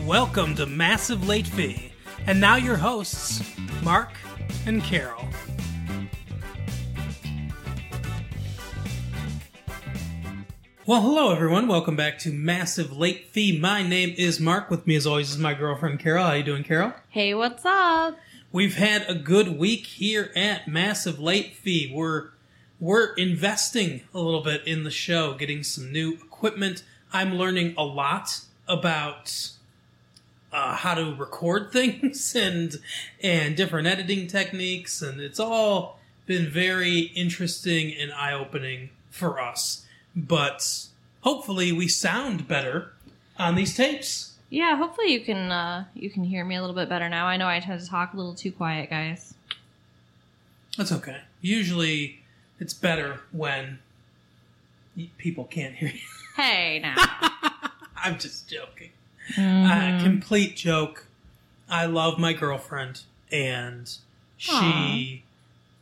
Welcome to Massive Late Fee. And now your hosts, Mark and Carol. Well, hello everyone. Welcome back to Massive Late Fee. My name is Mark. With me, as always, is my girlfriend Carol. How you doing, Carol? Hey, what's up? We've had a good week here at Massive Late Fee. We're we're investing a little bit in the show, getting some new equipment. I'm learning a lot about uh, how to record things and and different editing techniques, and it's all been very interesting and eye opening for us. But hopefully, we sound better on these tapes. Yeah, hopefully you can uh, you can hear me a little bit better now. I know I tend to talk a little too quiet, guys. That's okay. Usually, it's better when people can't hear you. Hey, now. I'm just joking. Uh, complete joke. I love my girlfriend, and she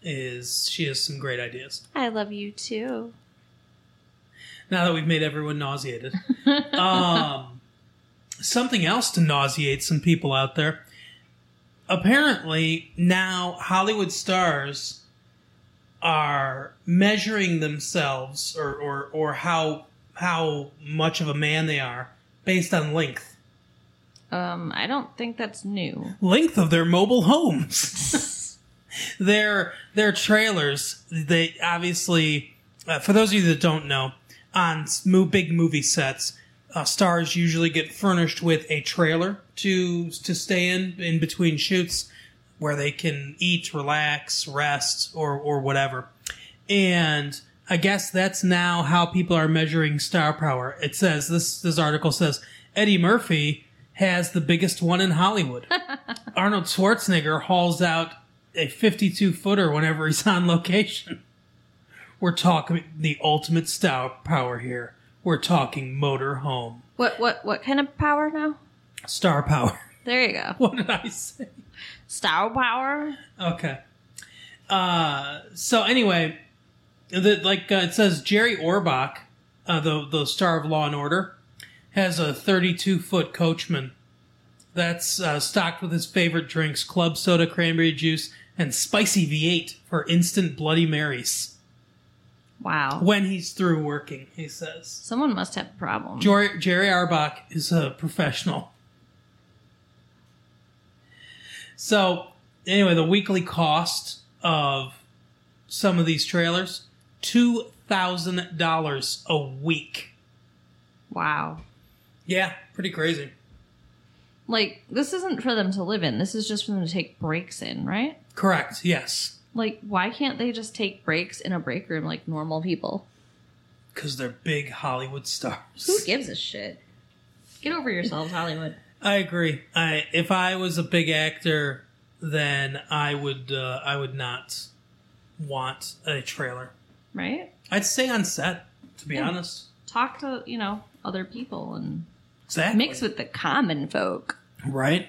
is she has some great ideas. I love you too. Now that we've made everyone nauseated, um, something else to nauseate some people out there. Apparently, now Hollywood stars are measuring themselves or, or, or how how much of a man they are based on length. Um, I don't think that's new. length of their mobile homes. their their trailers. They obviously, uh, for those of you that don't know, on big movie sets, uh, stars usually get furnished with a trailer to to stay in in between shoots, where they can eat, relax, rest, or or whatever. And I guess that's now how people are measuring star power. It says this this article says Eddie Murphy has the biggest one in Hollywood. Arnold Schwarzenegger hauls out a 52 footer whenever he's on location. We're talking the ultimate star power here. We're talking motor home. What what what kind of power now? Star power. There you go. What did I say? Star power. Okay. Uh, so anyway, the, like uh, it says, Jerry Orbach, uh, the the star of Law and Order, has a 32 foot coachman that's uh, stocked with his favorite drinks: club soda, cranberry juice, and spicy V8 for instant Bloody Marys. Wow. When he's through working, he says. Someone must have a problem. Jerry, Jerry Orbach is a professional. So, anyway, the weekly cost of some of these trailers $2,000 a week. Wow. Yeah, pretty crazy. Like this isn't for them to live in. This is just for them to take breaks in, right? Correct, yes. Like why can't they just take breaks in a break room like normal people? Because they're big Hollywood stars. Who gives a shit? Get over yourselves, Hollywood. I agree. I if I was a big actor, then I would uh, I would not want a trailer. Right? I'd stay on set, to be Yeah. honest. talk to you know other people and Exactly. mix with the common folk. Right.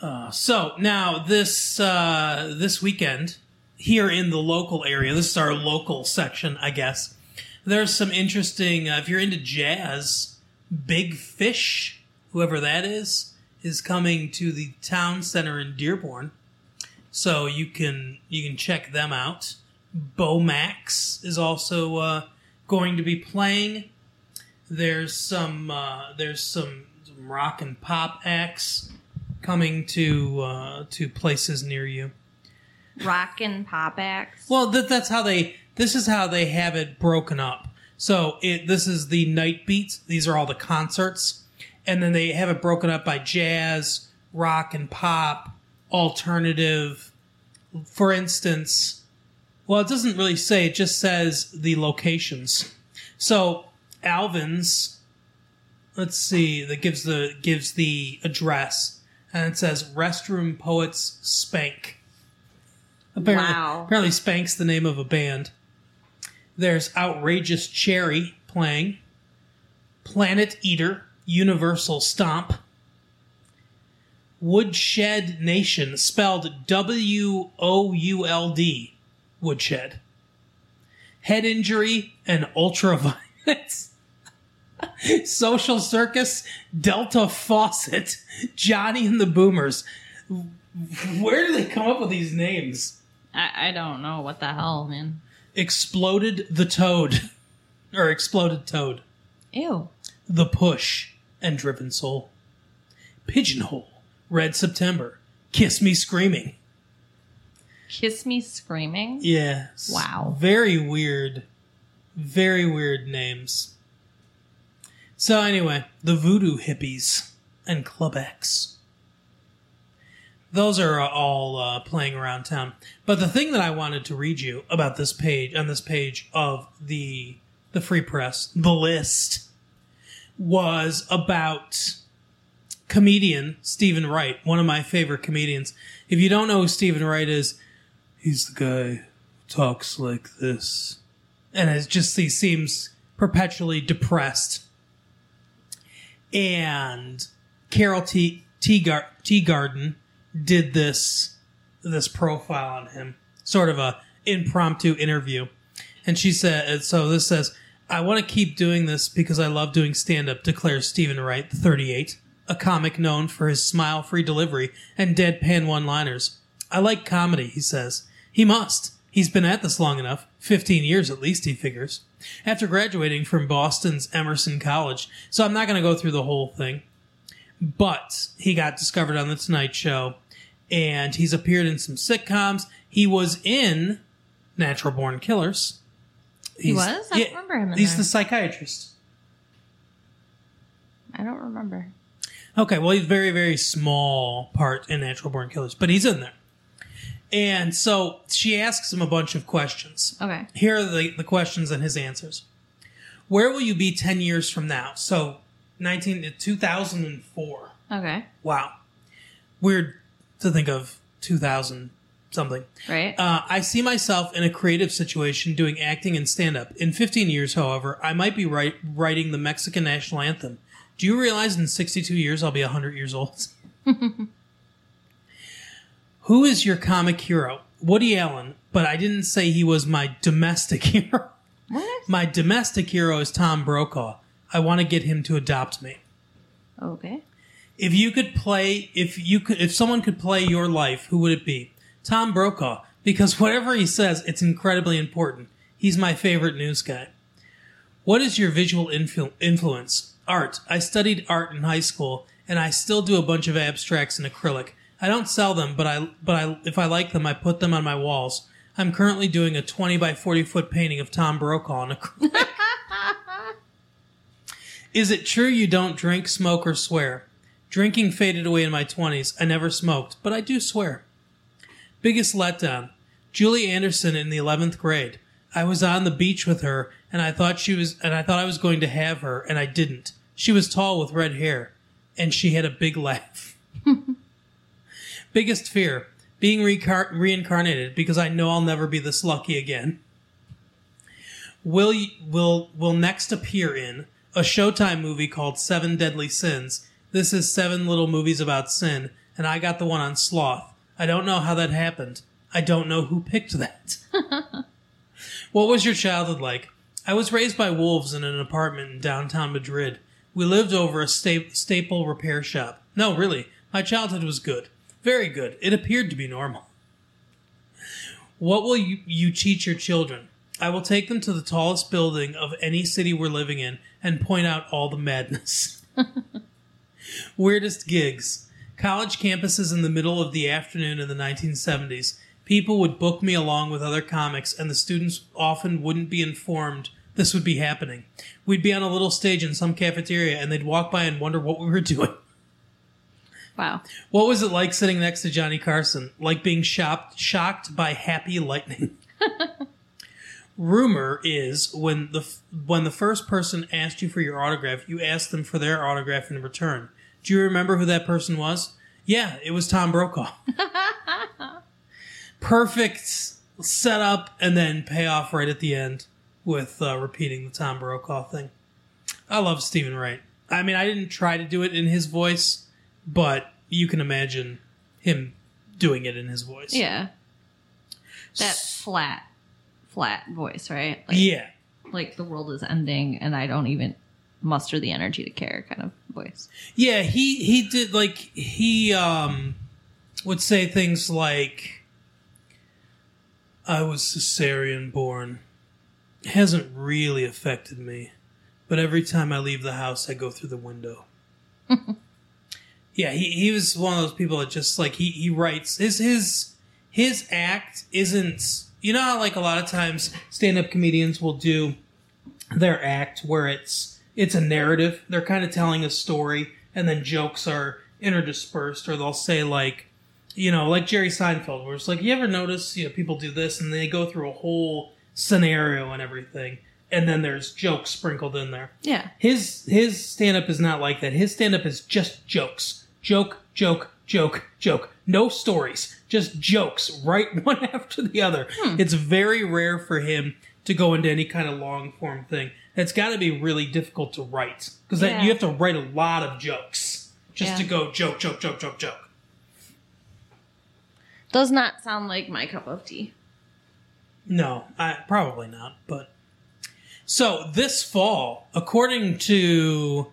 Uh, so now this uh, this weekend here in the local area, this is our local section, I guess. There's some interesting. Uh, if you're into jazz, Big Fish, whoever that is, is coming to the town center in Dearborn. So you can you can check them out. Bomax is also uh, going to be playing. There's some uh, there's some, some rock and pop acts coming to uh, to places near you. Rock and pop acts. Well, that, that's how they. This is how they have it broken up. So it this is the night beats. These are all the concerts, and then they have it broken up by jazz, rock and pop, alternative. For instance, well, it doesn't really say. It just says the locations. So Alvin's. Let's see. That gives the gives the address, and it says Restroom Poets Spank. Apparently, Wow. apparently Spank's the name of a band. There's Outrageous Cherry playing. Planet Eater, Universal Stomp. Woodshed Nation, spelled W O U L D. Woodshed. Head injury and ultraviolet. Social Circus, Delta Faucet, Johnny and the Boomers. Where do they come up with these names? I, I don't know what the hell, man. Exploded the Toad, or Exploded Toad, Ew. The Push, and Driven Soul. Pigeonhole, Red September, Kiss Me Screaming. Kiss me screaming. Yeah. Wow. Very weird. Very weird names. So anyway, the Voodoo Hippies and Club X. Those are all uh, playing around town. But the thing that I wanted to read you about this page on this page of the the Free Press, the list, was about comedian Stephen Wright, one of my favorite comedians. If you don't know who Stephen Wright is, he's the guy who talks like this. And it just he seems perpetually depressed. And Carol T. Teagar- Teagarden did this this profile on him, sort of a impromptu interview. And she said, so this says, I want to keep doing this because I love doing stand up, declares Stephen Wright, 38, a comic known for his smile free delivery and deadpan one liners. I like comedy, he says. He must. He's been at this long enough, 15 years at least, he figures. After graduating from Boston's Emerson College, so I'm not going to go through the whole thing, but he got discovered on The Tonight Show, and he's appeared in some sitcoms. He was in Natural Born Killers. He was? I don't remember him in He's there. the psychiatrist. I don't remember. Okay, well, he's very, very small part in Natural Born Killers, but he's in there. And so she asks him a bunch of questions. Okay. Here are the, the questions and his answers. Where will you be 10 years from now? So, 19, 2004. Okay. Wow. Weird to think of 2000 something. Right. Uh, I see myself in a creative situation doing acting and stand up. In 15 years, however, I might be write, writing the Mexican national anthem. Do you realize in 62 years I'll be 100 years old? Who is your comic hero? Woody Allen, but I didn't say he was my domestic hero. what? My domestic hero is Tom Brokaw. I want to get him to adopt me. Okay. If you could play, if you could, if someone could play your life, who would it be? Tom Brokaw, because whatever he says, it's incredibly important. He's my favorite news guy. What is your visual influ- influence? Art. I studied art in high school, and I still do a bunch of abstracts in acrylic. I don't sell them, but I, but I, if I like them, I put them on my walls. I'm currently doing a 20 by 40 foot painting of Tom Brokaw in acrylic. Is it true you don't drink, smoke, or swear? Drinking faded away in my 20s. I never smoked, but I do swear. Biggest letdown. Julie Anderson in the 11th grade. I was on the beach with her and I thought she was and I thought I was going to have her and I didn't. She was tall with red hair and she had a big laugh. Biggest fear. Being reincarnated because I know I'll never be this lucky again. Will will will next appear in a Showtime movie called Seven Deadly Sins. This is seven little movies about sin, and I got the one on sloth. I don't know how that happened. I don't know who picked that. what was your childhood like? I was raised by wolves in an apartment in downtown Madrid. We lived over a sta- staple repair shop. No, really, my childhood was good. Very good. It appeared to be normal. What will you, you teach your children? I will take them to the tallest building of any city we're living in and point out all the madness. Weirdest gigs. College campuses in the middle of the afternoon in the 1970s. People would book me along with other comics, and the students often wouldn't be informed this would be happening. We'd be on a little stage in some cafeteria, and they'd walk by and wonder what we were doing. Wow. What was it like sitting next to Johnny Carson? Like being shocked, shocked by happy lightning. Rumor is when the when the first person asked you for your autograph, you asked them for their autograph in return. Do you remember who that person was? Yeah, it was Tom Brokaw. Perfect setup and then payoff right at the end with uh, repeating the Tom Brokaw thing. I love Stephen Wright. I mean, I didn't try to do it in his voice, but you can imagine him doing it in his voice. Yeah. That flat, flat voice, right? Like, Yeah. like the world is ending and I don't even muster the energy to care kind of voice. Yeah, he he did like he um would say things like I was cesarean born. It hasn't really affected me, but every time I leave the house I go through the window. yeah, he he was one of those people that just like he he writes his his his act isn't you know like a lot of times stand-up comedians will do their act where it's it's a narrative. They're kind of telling a story, and then jokes are interdispersed, or they'll say like, you know, like Jerry Seinfeld, where it's like, you ever notice, you know, people do this, and they go through a whole scenario and everything, and then there's jokes sprinkled in there. Yeah. His his stand up is not like that. His stand up is just jokes, joke, joke, joke, joke. No stories, just jokes, right one after the other. Hmm. It's very rare for him to go into any kind of long form thing. That's got to be really difficult to write because Yeah. you have to write a lot of jokes just Yeah. to go joke, joke, joke, joke, joke. Does not sound like my cup of tea. No, I, probably not. But so this fall, according to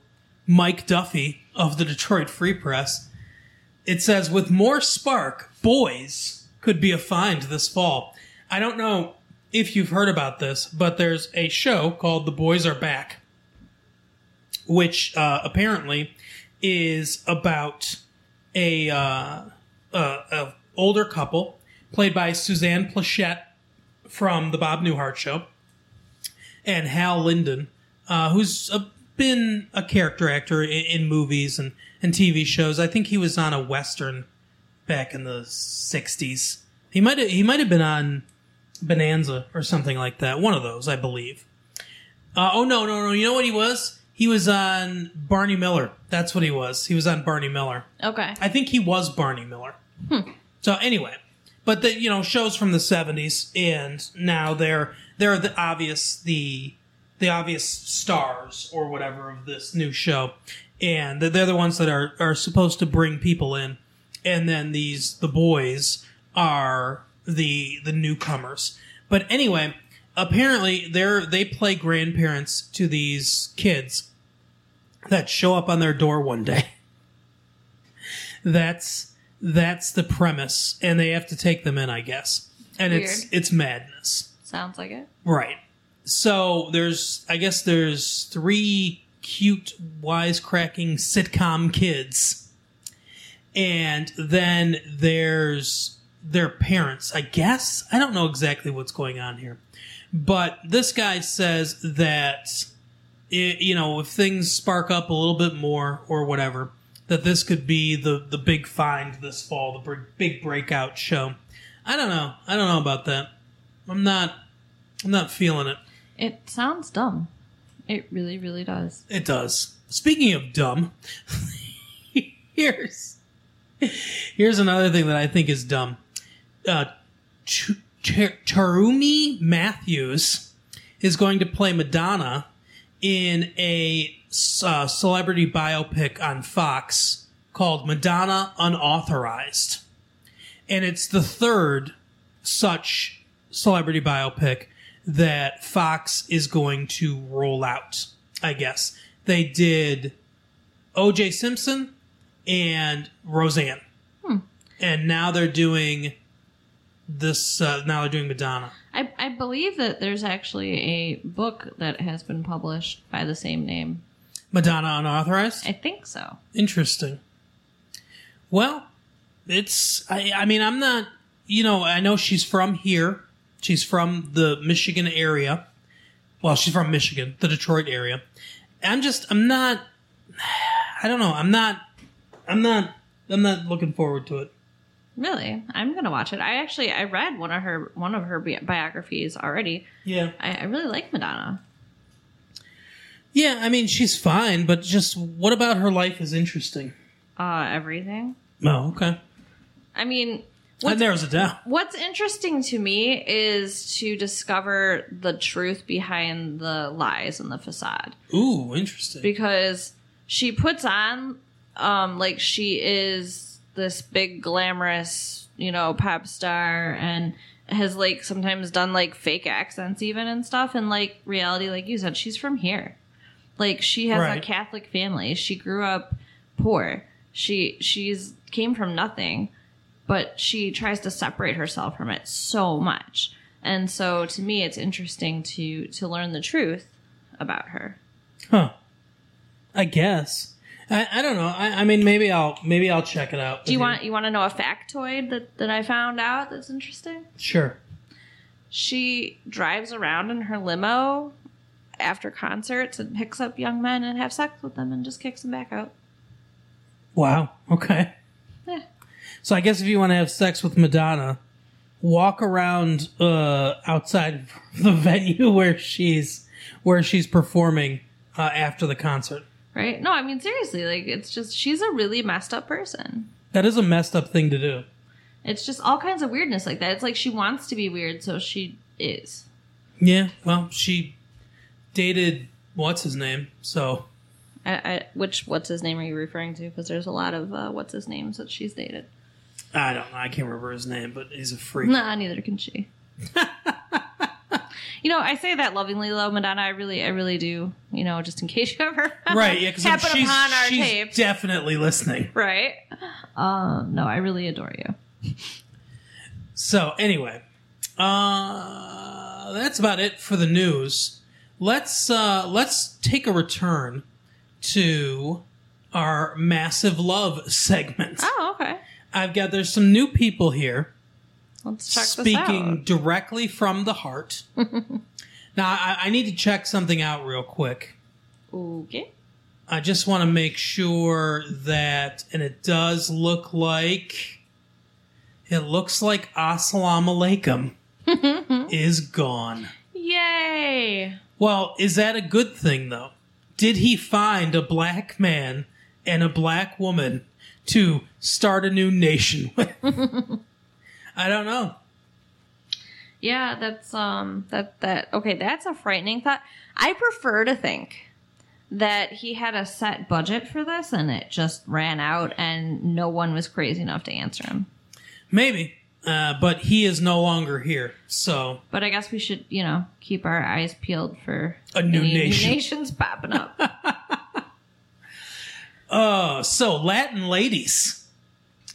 Mike Duffy of the Detroit Free Press, it says with more spark, boys could be a find this fall. I don't know if you've heard about this, but there's a show called The Boys Are Back, which uh, apparently is about a, uh, a, older couple played by Suzanne Pleshette from the Bob Newhart Show, and Hal Linden, uh, who's a, been a character actor in, in movies and, and TV shows. I think he was on a western back in the '60s. He might have he might have been on Bonanza or something like that. One of those, I believe. Uh, oh no, no, no! You know what he was? He was on Barney Miller. That's what he was. He was on Barney Miller. Okay. I think he was Barney Miller. So anyway, but the you know shows from the seventies, and now they're they're the obvious the the obvious stars or whatever of this new show, and they're- the ones that are are supposed to bring people in, and then these the boys are the the newcomers. But anyway, apparently they're they play grandparents to these kids that show up on their door one day. That's that's the premise. And they have to take them in i guess. And it's it's madness. Sounds like it. right so there's i guess there's three cute wisecracking sitcom kids and then there's their parents i guess i don't know exactly what's going on here but this guy says that it, you know, if things spark up a little bit more or whatever, that this could be the the big find this fall, the big, big breakout show. I don't know. I don't know about that. I'm not. I'm not feeling it. It sounds dumb. It really, really does. It does. Speaking of dumb, here's here's another thing that I think is dumb. Uh, Ch- Ch- Charumi Matthews is going to play Madonna in a uh, celebrity biopic on Fox called Madonna Unauthorized, and it's the third such celebrity biopic that Fox is going to roll out. I guess they did O.J. Simpson and Roseanne, and now they're doing this. Uh, now they're doing Madonna. I, I believe that there's actually a book that has been published by the same name. Madonna Unauthorized. I think so. Interesting. Well, it's. I, I mean, I'm not. You know, I know she's from here. She's from the Michigan area. Well, she's from Michigan, the Detroit area. I'm just. I'm not. I don't know. I'm not. I'm not. I'm not looking forward to it. Really, I'm gonna watch it. I actually I read one of her one of her bi- biographies already. Yeah. I, I really like Madonna. Yeah. I mean, she's fine, but just what about her life is interesting? Uh, everything. Oh, okay. I mean, What's, narrows it down. what's interesting to me is to discover the truth behind the lies and the facade. Ooh, interesting. because she puts on um like she is this big glamorous you know pop star and has like sometimes done like fake accents even and stuff and like reality like you said she's from here Like she has a Catholic family. She grew up poor. She she's came from nothing, but she tries to separate herself from it so much. And so to me it's interesting to to learn the truth about her. Huh. I guess. I, I don't know. I, I mean, maybe I'll maybe I'll check it out. Do you with want you want to know a factoid that that I found out that's interesting? Sure. She drives around in her limo after concerts and picks up young men and have sex with them and just kicks them back out. Wow. Okay. So I guess if you want to have sex with Madonna, walk around uh, outside the venue where she's where she's performing uh, after the concert. Right? No, I mean seriously, like it's just she's a really messed up person. That is a messed up thing to do. It's just all kinds of weirdness like that. It's like she wants to be weird, so she is. Yeah. Well, she dated what's his name. So I, I, which what's his name are you referring to? Because there's a lot of uh, what's his names that she's dated. I don't know. I can't remember his name, but he's a freak. Nah, neither can she. you know, I say that lovingly, though, Madonna. I really, I really do. You know, just in case you ever Right. Yeah. Because happen she's, upon our she's tapes, definitely listening. right? Um, no, I really adore you. So anyway, uh, that's about it for the news. Let's uh, let's take a return to our massive love segment. Oh, okay. I've got there's some new people here Let's check speaking directly from the heart. now I, I need to check something out real quick. Okay. I just want to make sure that, and it does look like, it looks like Assalamu Alaikum is gone. Yay! Well, is that a good thing though? Did he find a black man and a black woman to start a new nation with? I don't know. Yeah, that's um that that okay, that's a frightening thought. I prefer to think that he had a set budget for this and it just ran out and no one was crazy enough to answer him. Maybe. Uh, but he is no longer here. So, But I guess we should, you know, keep our eyes peeled for A new nation. nations popping up. uh, so Latin ladies.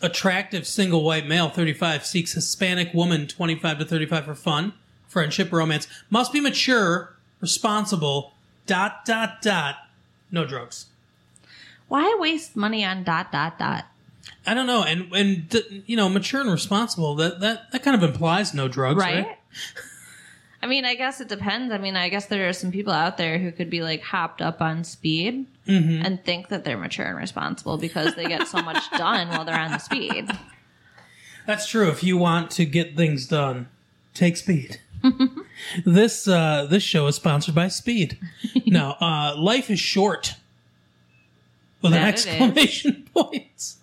Attractive single white male, 35, seeks Hispanic woman, 25 to 35 for fun, friendship, romance. Must be mature, responsible, dot, dot, dot. No drugs. Why waste money on dot dot dot? I don't know. And, and, you know, mature and responsible, that, that, that kind of implies no drugs, right? Right? I mean, I guess it depends. I mean, I guess there are some people out there who could be like hopped up on speed Mm-hmm. and think that they're mature and responsible because they get so much done while they're on the speed. That's true. If you want to get things done, take speed. this uh, this show is sponsored by Speed. now, uh, life is short. With an That is. exclamation point.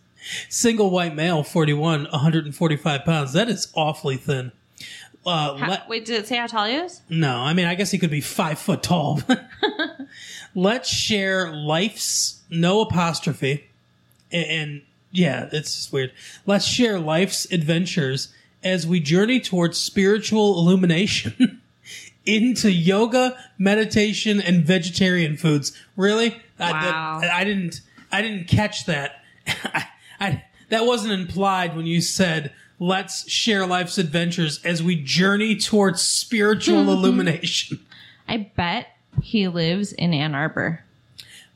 Single white male, 41, 145 pounds. That is awfully thin. Uh, How- let- wait, did it say how tall he is? no, I mean, I guess he could be five foot tall. Let's share life's no apostrophe. And, and yeah, it's just weird. Let's share life's adventures as we journey towards spiritual illumination into yoga, meditation, and vegetarian foods. Really? I, Wow. that- I didn't, I didn't catch that. I, I, that wasn't implied when you said, let's share life's adventures as we journey towards spiritual illumination. I bet he lives in Ann Arbor.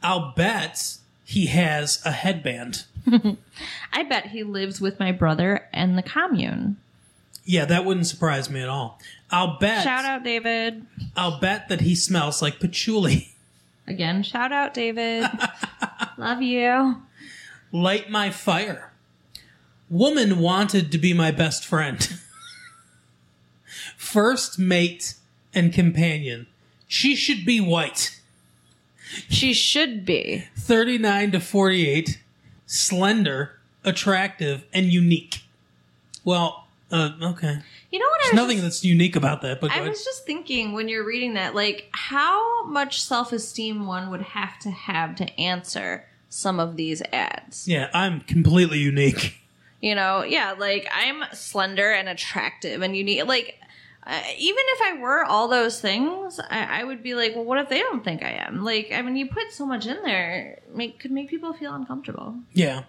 I'll bet he has a headband. I bet he lives with my brother and the commune. Yeah, that wouldn't surprise me at all. I'll bet. Shout out, David. I'll bet that he smells like patchouli. Again, shout out, David. Love you. Light my fire. Woman wanted to be my best friend. First mate and companion. She should be white. She should be. 39 to 48. Slender, attractive, and unique. Well, uh, okay. You know what? I There's nothing just- that's unique about that, but I was just thinking when you're reading that, like how much self esteem one would have to have to answer some of these ads. yeah, I'm completely unique. You know, yeah, like I'm slender and attractive and unique. Like, Uh, even if I were all those things, I, I would be like, well, what if they don't think I am? Like, I mean, you put so much in there, make could make people feel uncomfortable. Yeah.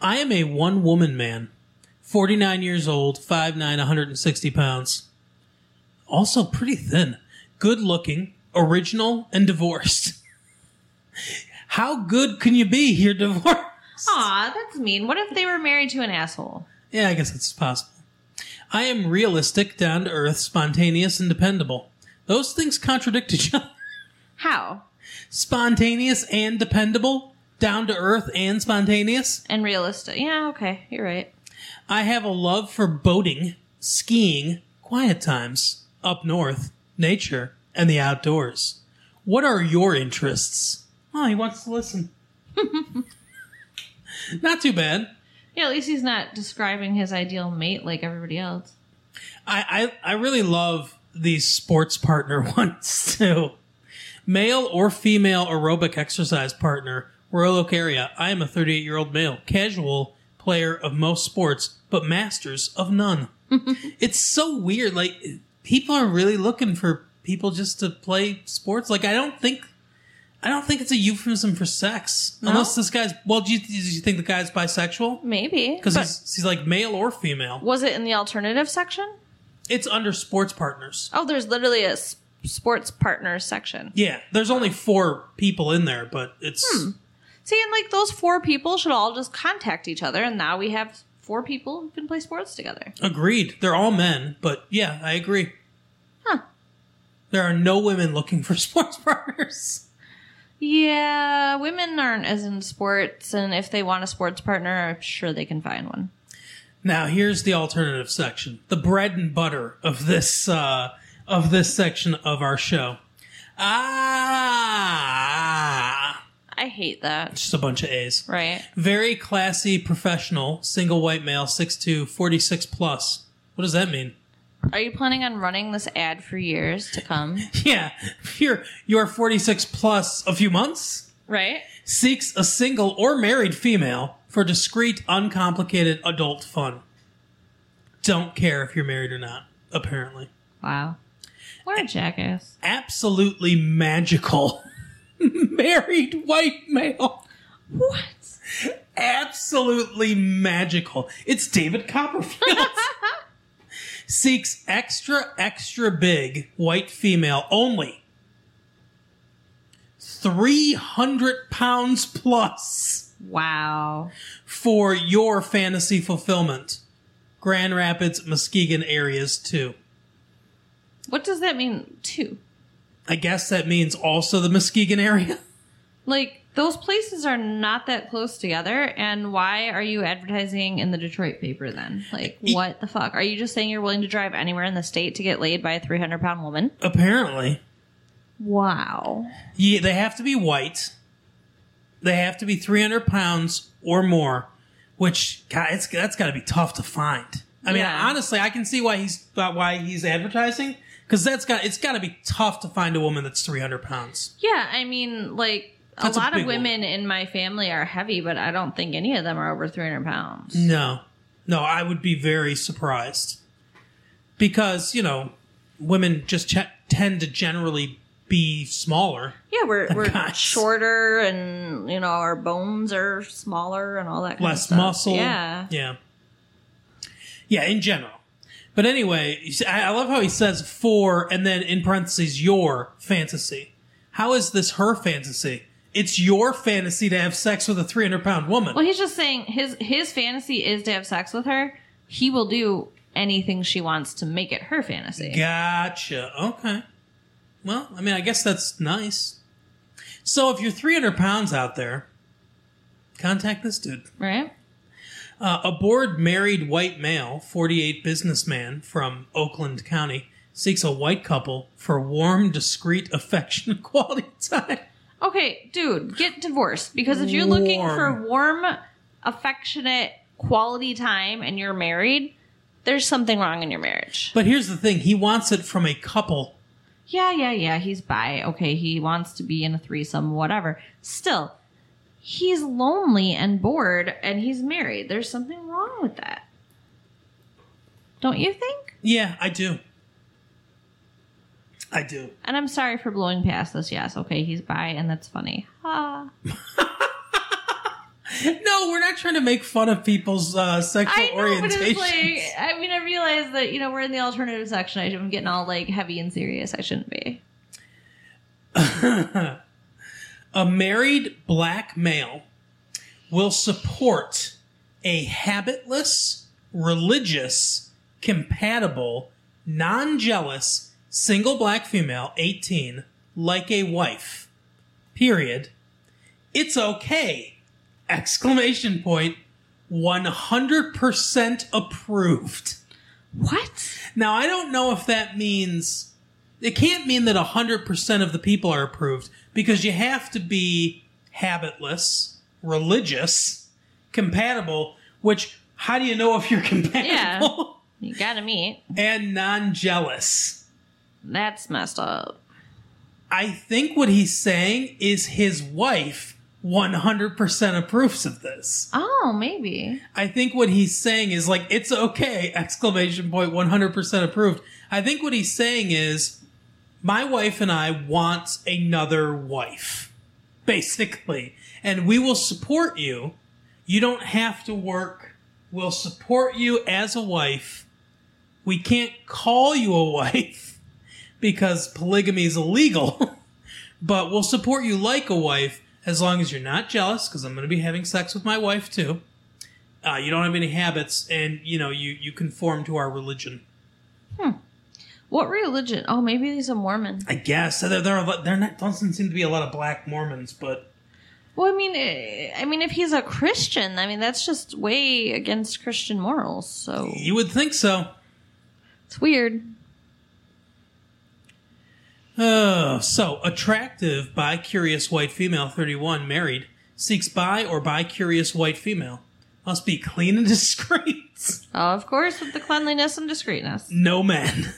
I am a one woman man, 49 years old, 5'9, 160 pounds. Also pretty thin, good looking, original, and divorced. How good can you be? You're divorced. Aw, that's mean. What if they were married to an asshole? Yeah, I guess it's possible. I am realistic, down to earth, spontaneous, and dependable. Those things contradict each other. How? Spontaneous and dependable, down to earth and spontaneous. And realistic. Yeah, okay, you're right. I have a love for boating, skiing, quiet times, up north, nature, and the outdoors. What are your interests? Oh, he wants to listen. Not too bad. Yeah, at least he's not describing his ideal mate like everybody else. I, I, I really love these sports partner ones too. Male or female aerobic exercise partner, Royal Oak area. I am a 38 year old male, casual player of most sports, but masters of none. it's so weird. Like, people are really looking for people just to play sports. Like, I don't think. I don't think it's a euphemism for sex. No? Unless this guy's. Well, do you, do you think the guy's bisexual? Maybe. Because he's, he's like male or female. was it in the alternative section? It's under sports partners. Oh, there's literally a s- sports partners section. Yeah, there's only four people in there, but it's hmm. See, and like those four people should all just contact each other, and now we have four people who can play sports together. agreed. They're all men, but yeah, I agree. Huh. There are no women looking for sports partners. Yeah, women aren't as in sports, and if they want a sports partner, I'm sure they can find one. Now, here's the alternative section, the bread and butter of this uh, of this section of our show. Ah, I hate that. just a bunch of A's. Right? Very classy, professional, single white male, 6'2", 46 plus. What does that mean? Are you planning on running this ad for years to come? Yeah, you're you're 46 plus a few months. right? Seeks a single or married female for discreet, uncomplicated adult fun. Don't care if you're married or not. Apparently, Wow. What a jackass. absolutely magical. married white male. What? Absolutely magical. It's David Copperfield. Seeks extra, extra big white female only. 300 pounds plus Wow. for your fantasy fulfillment. Grand Rapids, Muskegon areas too. What does that mean, too? I guess that means also the Muskegon area. Like, those places are not that close together, and why are you advertising in the Detroit paper then? Like, what the fuck? Are you just saying you're willing to drive anywhere in the state to get laid by a 300 pound woman? Apparently. Wow. Yeah, they have to be white. They have to be 300 pounds or more, which God, it's, that's got to be tough to find. I mean, Yeah. honestly, I can see why he's why he's advertising because that's got it's got to be tough to find a woman that's 300 pounds. Yeah, I mean, like, A a lot of big women in my family are heavy, but I don't think any of them are over 300 pounds. No, no, I would be very surprised because you know women just ch- tend to generally be smaller. Yeah, we're, we're Guys. shorter and, you know, our bones are smaller and all that kind of less muscle. Yeah. yeah, yeah. In general, but anyway, I I love how he says for and then in parentheses your fantasy. How is this her fantasy? It's your fantasy to have sex with a three hundred pound woman. Well, he's just saying his his fantasy is to have sex with her. He will do anything she wants to make it her fantasy. Gotcha. Okay. Well, I mean, I guess that's nice. So if you're 300 pounds out there, contact this dude. Right? Uh, a bored married white male, 48 businessman from Oakland County, seeks a white couple for warm, discreet affection quality time. Okay, dude, get divorced because if you're looking for warm, affectionate, quality time and you're married, there's something wrong in your marriage. But here's the thing he wants it from a couple. Yeah, yeah, yeah. He's bi. Okay, he wants to be in a threesome, whatever. Still, he's lonely and bored and he's married. There's something wrong with that. Don't you think? Yeah, I do. I do. And I'm sorry for blowing past this. Yes, okay, he's bi, and that's funny. Ah. No, we're not trying to make fun of people's uh, sexual I know, but orientation. it's like, I mean, I realize that, you know, we're in the alternative section. I'm getting all, like, heavy and serious. I shouldn't be. a married black male will support a habitless, religious, compatible, non jealous, single black female, 18, like a wife. Period. It's okay. Exclamation point. 100% approved. What? Now, I don't know if that means. It can't mean that 100% of the people are approved because you have to be habitless, religious, compatible, which, how do you know if you're compatible? Yeah. You gotta meet. and non jealous. That's messed up. I think what he's saying is his wife 100% approves of this. Oh, maybe. I think what he's saying is like, it's okay, exclamation point, 100% approved. I think what he's saying is, my wife and I want another wife, basically. And we will support you. You don't have to work. We'll support you as a wife. We can't call you a wife because polygamy is illegal, but we'll support you like a wife as long as you're not jealous because I'm going to be having sex with my wife too. Uh, you don't have any habits, and you know you you conform to our religion. Hmm. What religion? Oh, maybe he's a Mormon. I guess there there are there not doesn't seem to be a lot of black Mormons, but Well, I mean, eh, I mean, if he's a Christian, I mean, that's just way against Christian morals. So you would think so. it's weird. Oh, so attractive bi curious white female, thirty one, married, seeks bi or bi curious white female. Must be clean and discreet. Oh, of course, with the cleanliness and discreetness. No men.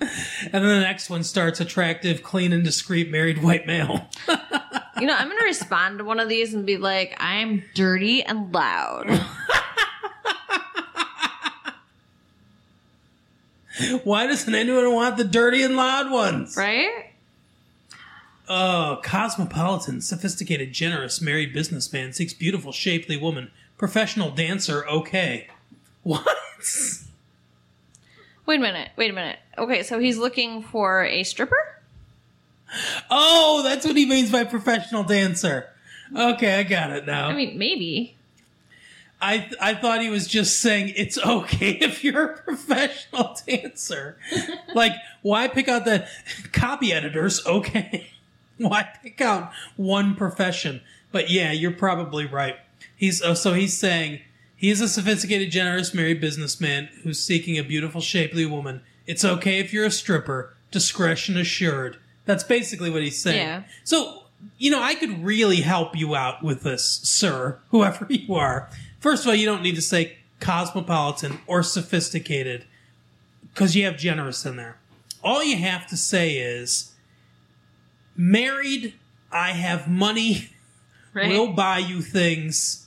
and then the next one starts attractive, clean and discreet married white male. You know, I'm going to respond to one of these and be like, I'm dirty and loud. Why doesn't anyone want the dirty and loud ones? Right? Oh, cosmopolitan, sophisticated, generous, married businessman seeks beautiful, shapely woman. Professional dancer, okay. What? Wait a minute. Wait a minute. Okay, so he's looking for a stripper? Oh, that's what he means by professional dancer. Okay, I got it now. I mean, maybe. I I thought he was just saying it's okay if you're a professional dancer. like, why pick out the copy editors? Okay, why pick out one profession? But yeah, you're probably right. He's oh, so he's saying he is a sophisticated, generous, married businessman who's seeking a beautiful, shapely woman. It's okay if you're a stripper. Discretion assured. That's basically what he's saying. Yeah. So, you know, I could really help you out with this, sir, whoever you are. First of all, you don't need to say cosmopolitan or sophisticated because you have generous in there. All you have to say is married, I have money, Right? we'll buy you things.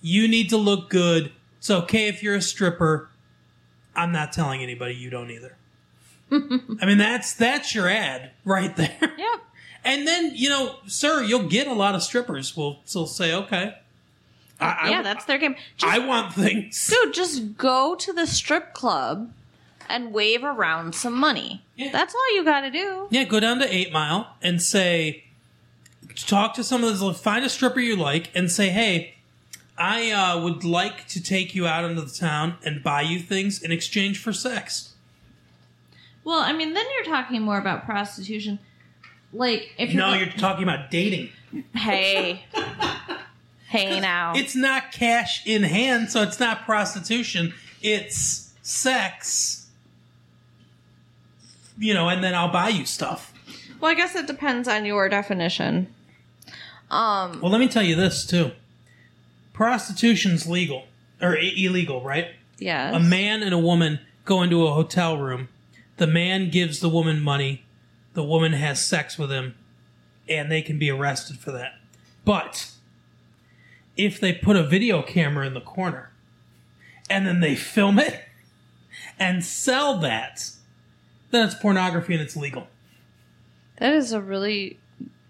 You need to look good. It's okay if you're a stripper. I'm not telling anybody you don't either. I mean, that's that's your ad right there. Yep. And then, you know, sir, you'll get a lot of strippers will will say, okay. I, yeah, I, that's their game. Just, I want things. dude, just go to the strip club and wave around some money. Yeah. That's all you got to do. Yeah, go down to Eight Mile and say, talk to some of those, find a stripper you like and say, hey, I uh, would like to take you out into the town and buy you things in exchange for sex. Well, I mean, then you're talking more about prostitution. Like, if you're No, you're talking about dating. hey, hey now, It's not cash in hand, so it's not prostitution. It's sex. You know, and then I'll buy you stuff. well, I guess it depends on your definition. Um, Well, let me tell you this too. Prostitution's legal or i- illegal, right? yes, A man and a woman go into a hotel room. The man gives the woman money. The woman has sex with him, and they can be arrested for that. But if they put a video camera in the corner and then they film it and sell that, then it's pornography and it's legal. That is a really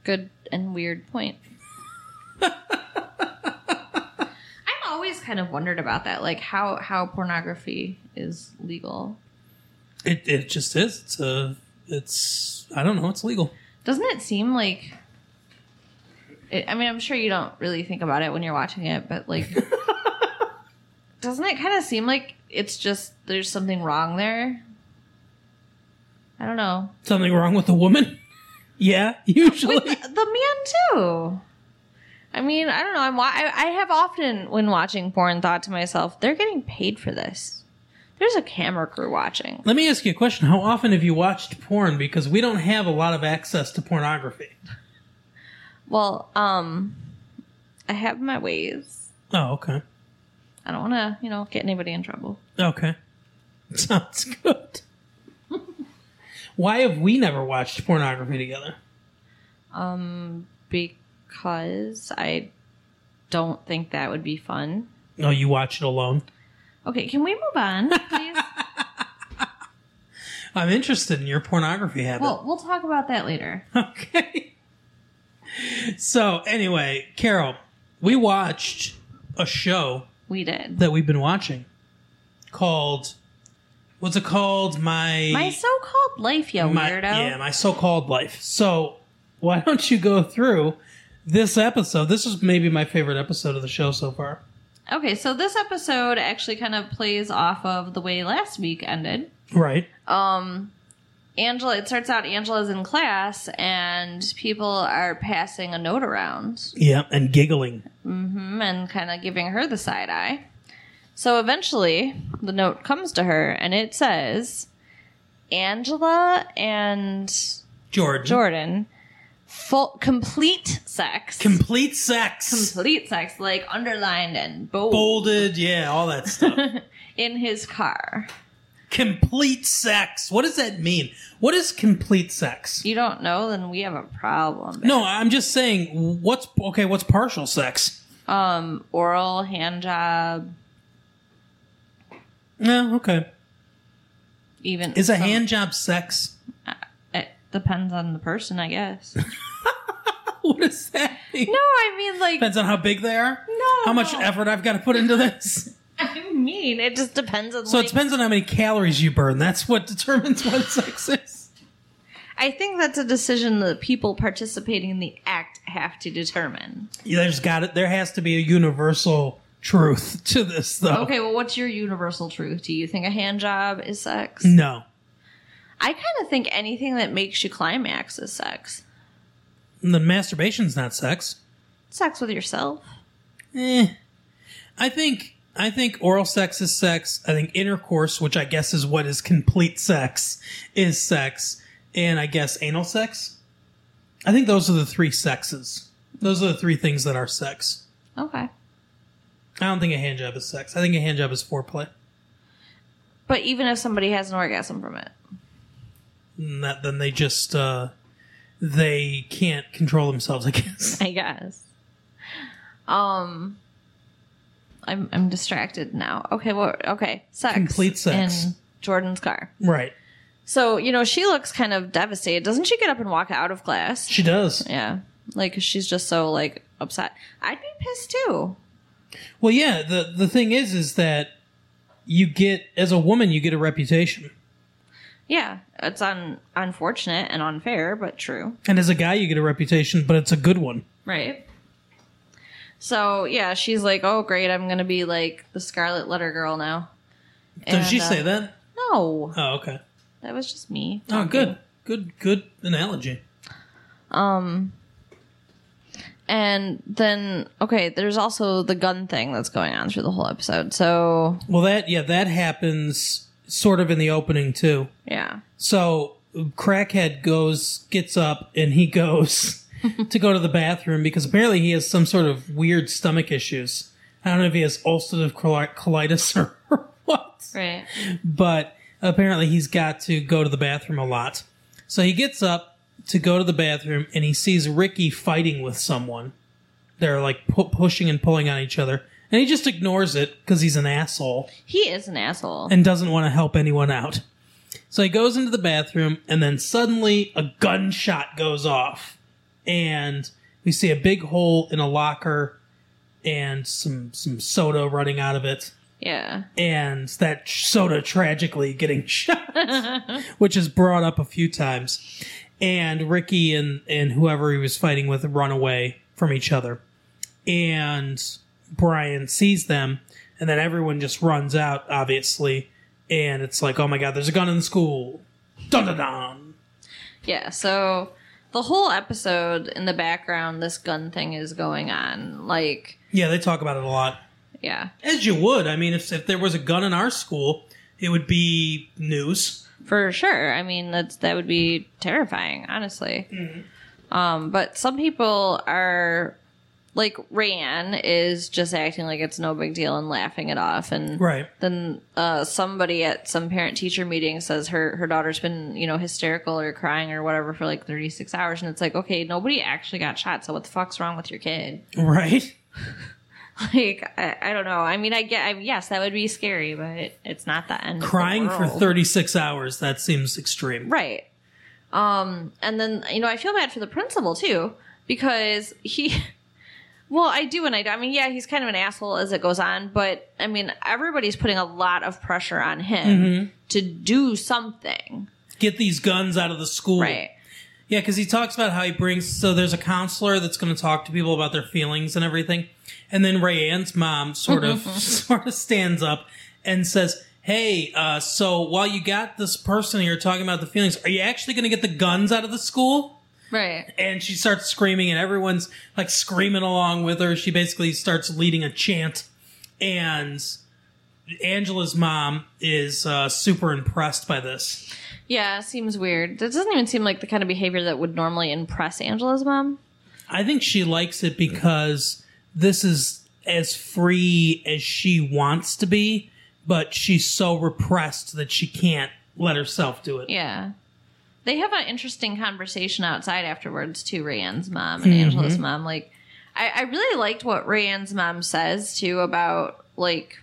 good and weird point. I've always kind of wondered about that, like how how pornography is legal. It it just is. It's a it's I don't know. It's legal. Doesn't it seem like? It, I mean, I'm sure you don't really think about it when you're watching it, but like, doesn't it kind of seem like it's just there's something wrong there? I don't know. Something wrong with the woman? yeah, usually. With the man too. I mean, I don't know. I'm. wa- I, I have often, when watching porn, thought to myself, they're getting paid for this. There's a camera crew watching. Let me ask you a question. How often have you watched porn? Because we don't have a lot of access to pornography. Well, um, I have my ways. Oh, okay. I don't want to, you know, get anybody in trouble. Okay. Sounds good. Why have we never watched pornography together? Um, because I don't think that would be fun. No, you watch it alone. Okay, can we move on, please? I'm interested in your pornography habit. well, we'll talk about that later. Okay. So, anyway, Carol, we watched a show We did. that we've been watching called what's it called? My My so-called life, yo my- weirdo. Yeah, my so-called life. So, why don't you go through this episode? This is maybe my favorite episode of the show so far. Okay, so this episode actually kind of plays off of the way last week ended. Right. Um, Angela, it starts out Angela's in class and people are passing a note around Yeah, and giggling. mhm, and kind of giving her the side eye. So eventually the note comes to her and it says, Angela and Jordan. Jordan, full, complete sex. Complete sex. complete sex, like underlined and bold, Bolded, yeah, all that stuff. in his car. Complete sex. What does that mean? What is complete sex? You don't know, then we have a problem. No, I'm just saying what's okay, what's partial sex? Um, oral hand job, No, okay. even Is a some- hand job sex? It depends on the person, I guess. What does that mean? no, I mean like Depends on how big they are. No, How much no. effort I've got to put into this. I mean it just depends on. So like, it depends on how many calories you burn. That's what determines what sex is. I think that's a decision that people participating in the act have to determine. Yeah, there's got it. There has to be a universal truth to this, though. Okay, well, what's your universal truth? Do you think a hand job is sex? No, I kind of think anything that makes you climax is sex. the masturbation's not sex. Sex with yourself. Eh. I think I think oral sex is sex. I think intercourse, which I guess is what is complete sex, is sex. And I guess anal sex. I think those are the three sexes. Those are the three things that are sex. Okay. I don't think a hand job is sex. I think a hand job is foreplay. But even if somebody has an orgasm from it, that then they just uh they can't control themselves, I guess. I guess. Um, I'm I'm distracted now. Okay, well, okay, sex. Complete sex. in Jordan's car. Right. So you know she looks kind of devastated. Doesn't she get up and walk out of class? She does. Yeah, like she's just so like upset. I'd be pissed too. Well, yeah, the the thing is is that you get as a woman you get a reputation. Yeah, it's un- unfortunate and unfair, but true. And as a guy you get a reputation, but it's a good one. Right. So yeah, she's like, "Oh, great! I'm gonna be like the Scarlet Letter girl now." Does she uh, say that? No, Oh, okay. that was just me. Oh, good. Good good analogy. Um, and then okay, there's also the gun thing that's going on through the whole episode. So Well, that yeah, that happens sort of in the opening too. yeah, So crackhead goes gets up and he goes to go to the bathroom because apparently he has some sort of weird stomach issues. I don't know if he has ulcerative colitis or what, right. but apparently he's got to go to the bathroom a lot. So he gets up to go to the bathroom and he sees Ricky fighting with someone. They're like pu- pushing and pulling on each other, And he just ignores it because he's an asshole He is an asshole. and doesn't want to help anyone out. So he goes into the bathroom, and then suddenly a gunshot goes off, and we see a big hole in a locker and some some soda running out of it, yeah. and that soda tragically getting shot, which is brought up a few times. And Ricky and and whoever he was fighting with run away from each other, and Brian sees them, and then everyone just runs out, obviously, and it's like, oh my god, there's a gun in the school, dun dun dun. Yeah, so the whole episode in the background, this gun thing is going on. Like, Yeah, they talk about it a lot, yeah, as you would. I mean, if if there was a gun in our school, it would be news. for sure. I mean, that's that would be terrifying, honestly. Um, but some people are like Rayanne is just acting like it's no big deal and laughing it off, and Right. then uh, somebody at some parent teacher meeting says her her daughter's been you know hysterical or crying or whatever for like 36 hours and it's like okay nobody actually got shot so what the fuck's wrong with your kid Right. like I, I don't know i mean i get I, yes that would be scary but it's not the end of the Crying for world. 36 hours, that seems extreme. right um and then you know i feel bad for the principal too because he well i do and i do i mean yeah he's kind of an asshole as it goes on but i mean everybody's putting a lot of pressure on him to do something Get these guns out of the school. right Yeah, because he talks about how he brings. So there's a counselor that's going to talk to people about their feelings and everything, and then Rayanne's mom sort of sort of stands up and says, "Hey, uh, so while you got this person here talking about the feelings, are you actually going to get the guns out of the school?" Right And she starts screaming, and everyone's like screaming along with her. She basically starts leading a chant, and Angela's mom is uh, super impressed by this. yeah seems weird that doesn't even seem like the kind of behavior that would normally impress angela's mom I think she likes it because this is as free as she wants to be, but she's so repressed that she can't let herself do it. Yeah. They have an interesting conversation outside afterwards too, Rayanne's mom and Angela's mm-hmm. mom. Like I, I really liked what Rayanne's mom says too about like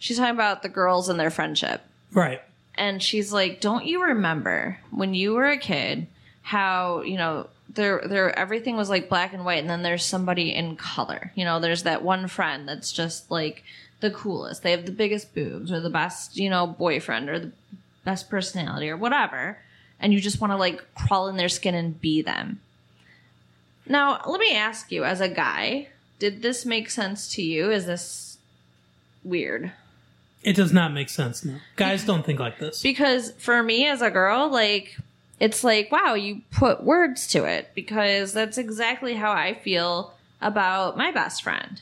she's talking about the girls and their friendship. Right. And she's like, Don't you remember when you were a kid how, you know, there there everything was like black and white and then there's somebody in color. You know, there's that one friend that's just like the coolest. They have the biggest boobs or the best, you know, boyfriend or the best personality or whatever. And you just want to like crawl in their skin and be them. Now, let me ask you as a guy, did this make sense to you? Is this weird? It does not make sense now. Guys don't think like this. Because for me as a girl, like, it's like, wow, you put words to it because that's exactly how I feel about my best friend.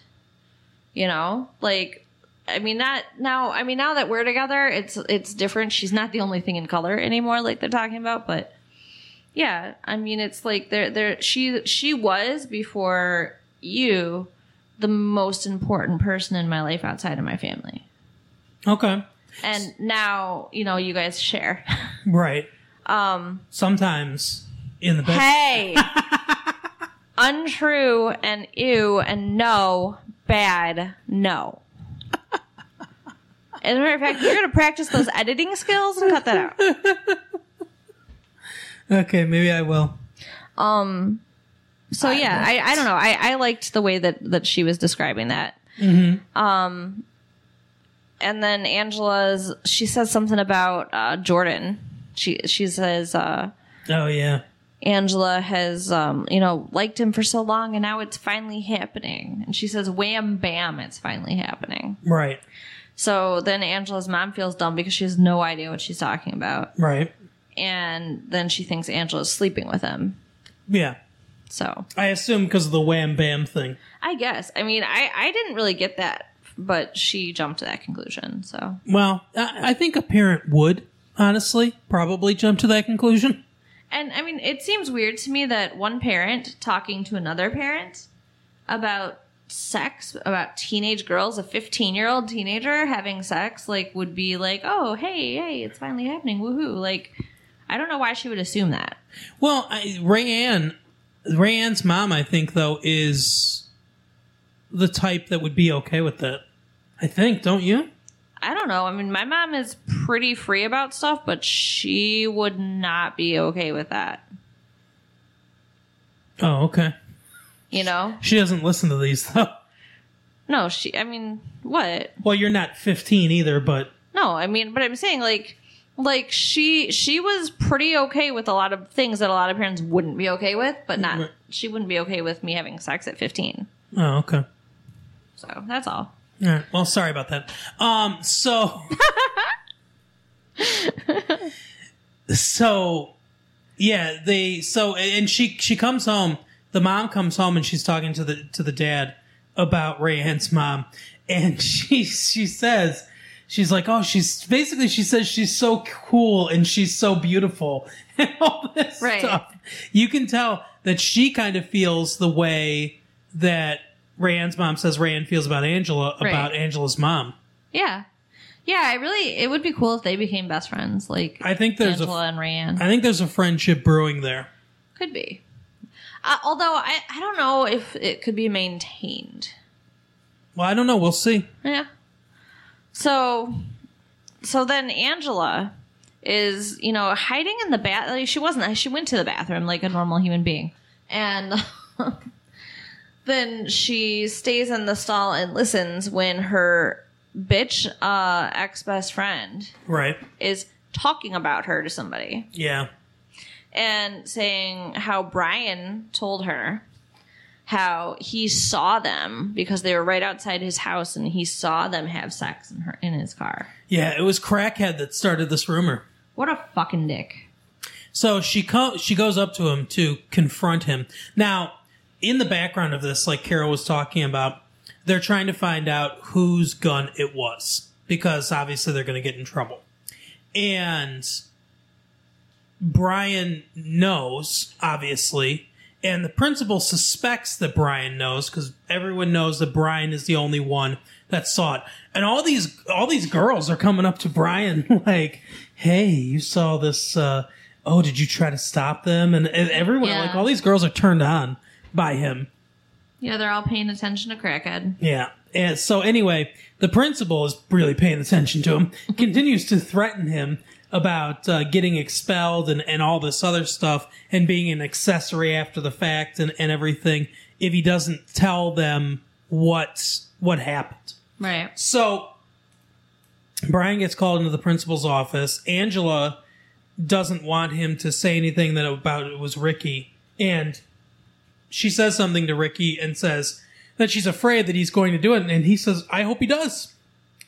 You know, like, I mean, not now, I mean, now that we're together, it's, it's different. She's not the only thing in color anymore, like they're talking about, but yeah, I mean, it's like there, there, she, she was before you the most important person in my life outside of my family. Okay. And now, you know, you guys share. Right. Um sometimes in the best Hey! Untrue and ew and no, bad, no. As a matter of fact, you're going to practice those editing skills and cut that out. Okay, maybe I will. Um. So yeah, I, I don't know. I, I liked the way that, that she was describing that. Um, and then Angela's, she says something about uh, Jordan. She she says uh, Oh yeah. Angela has, um, you know, liked him for so long, and now it's finally happening. And she says, "Wham, bam, it's finally happening." Right. So then Angela's mom feels dumb because she has no idea what she's talking about, Right. and then she thinks Angela's sleeping with him. Yeah. So I assume because of the wham bam thing. I guess, I mean, I I didn't really get that, but she jumped to that conclusion. So Well, I, I think a parent would, honestly, probably jump to that conclusion. And I mean, it seems weird to me that one parent talking to another parent about sex, about teenage girls, a 15 year old teenager having sex, like, would be like, oh, hey, hey, it's finally happening, woohoo. Like, I don't know why she would assume that. Well, I, Rayanne, Rayanne's mom, I think though, is the type that would be okay with that. I think, don't you? I don't know. I mean, my mom is pretty free about stuff, but she would not be okay with that. Oh, okay. You know? She doesn't listen to these though. No, she. I mean, what? Well, you're not 15 either, but No, I mean, but I'm saying like, like she she was pretty okay with a lot of things that a lot of parents wouldn't be okay with, but not. Right. She wouldn't be okay with me having sex at 15. oh, okay. So that's all. All right. Well, sorry about that. Um, so, so, yeah, they so and she she comes home. The mom comes home and she's talking to the to the dad about Rayanne's mom, and she she says she's like, oh, she's basically she says she's so cool and she's so beautiful and all this Right. stuff. You can tell that she kind of feels the way that Rayanne's mom says Rayanne feels about Angela Right. about Angela's mom. Yeah, yeah. I really, it would be cool if they became best friends, like I think there's Angela a and Rayanne. I think there's a friendship brewing there. Could be. Uh, although I, I don't know if it could be maintained. Well, I don't know. We'll see. Yeah. So, so then Angela is, you know, hiding in the bath. Like she wasn't. She went to the bathroom like a normal human being, and then she stays in the stall and listens when her bitch uh, ex best friend Right. is talking about her to somebody Yeah. And saying how Brian told her how he saw them because they were right outside his house and he saw them have sex in her in his car. Yeah. It was Crackhead that started this rumor. What a fucking dick. So she co- she goes up to him to confront him. Now, in the background of this, like Carol was talking about, they're trying to find out whose gun it was because obviously they're going to get in trouble. And Brian knows, obviously, and the principal suspects that Brian knows because everyone knows that Brian is the only one that saw it. And all these all these girls are coming up to Brian like, "Hey, you saw this? Uh, oh, did you try to stop them?" And, and everyone Yeah. like all these girls are turned on by him. Yeah, they're all paying attention to crackhead. Yeah. And so anyway, the principal is really paying attention to him, continues to threaten him about uh, getting expelled and, and all this other stuff and being an accessory after the fact and, and everything if he doesn't tell them what what happened. Right. So Brian gets called into the principal's office. Angela doesn't want him to say anything that about it was Ricky, and she says something to Ricky and says that she's afraid that he's going to do it, and he says, "I hope he does,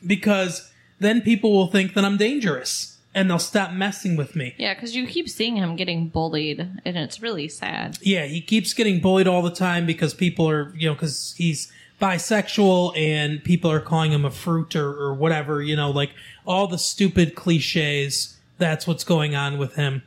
because then people will think that I'm dangerous." And they'll stop messing with me. Yeah, because you keep seeing him getting bullied, and it's really sad. Yeah, he keeps getting bullied all the time because people are, you know, because he's bisexual and people are calling him a fruit or, or whatever, you know, like all the stupid cliches. That's what's going on with him.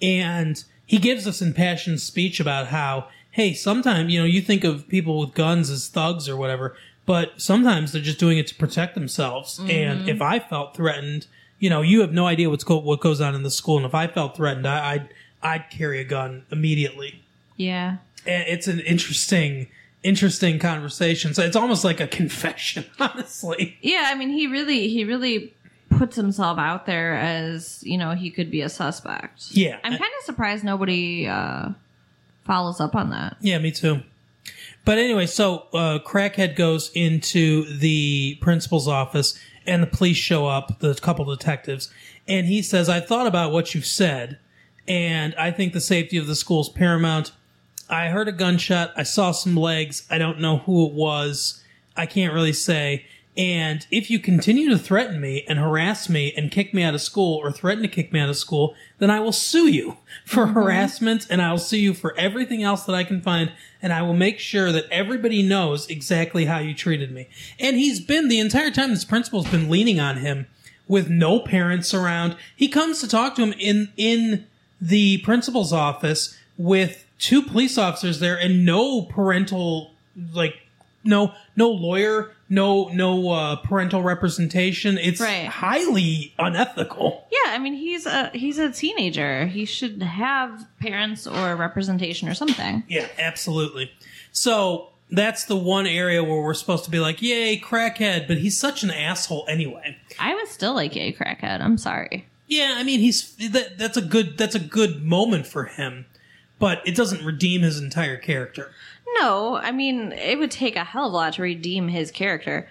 And he gives this impassioned speech about how, hey, sometimes, you know, you think of people with guns as thugs or whatever, but sometimes they're just doing it to protect themselves. And if I felt threatened, you know, you have no idea what's go- what goes on in the school. And if I felt threatened, I, I'd, I'd carry a gun immediately Yeah. and it's an interesting interesting conversation so it's almost like a confession honestly Yeah, I mean, he really, he really puts himself out there as you know he could be a suspect. Yeah. I'm kind of surprised nobody uh, follows up on that. yeah me too. But anyway so uh, crackhead goes into the principal's office and the police show up the couple detectives and he says i thought about what you've said and i think the safety of the school is paramount. I heard a gunshot. I saw some legs. I don't know who it was. I can't really say and if you continue to threaten me and harass me and kick me out of school or threaten to kick me out of school, then I will sue you for mm-hmm. harassment and I will sue you for everything else that I can find. And I will make sure that everybody knows exactly how you treated me. And he's been the entire time this principal's been leaning on him with no parents around. He comes to talk to him in, in the principal's office with two police officers there and no parental, like, no no lawyer no no uh, parental representation it's Right. highly unethical Yeah, I mean, he's a he's a teenager. He should have parents or representation or something. yeah absolutely so that's the one area where we're supposed to be like, yay, crackhead, but he's such an asshole anyway. I was still like a crackhead. I'm sorry. Yeah, I mean, he's that, that's a good that's a good moment for him, but it doesn't redeem his entire character. No, I mean, it would take a hell of a lot to redeem his character,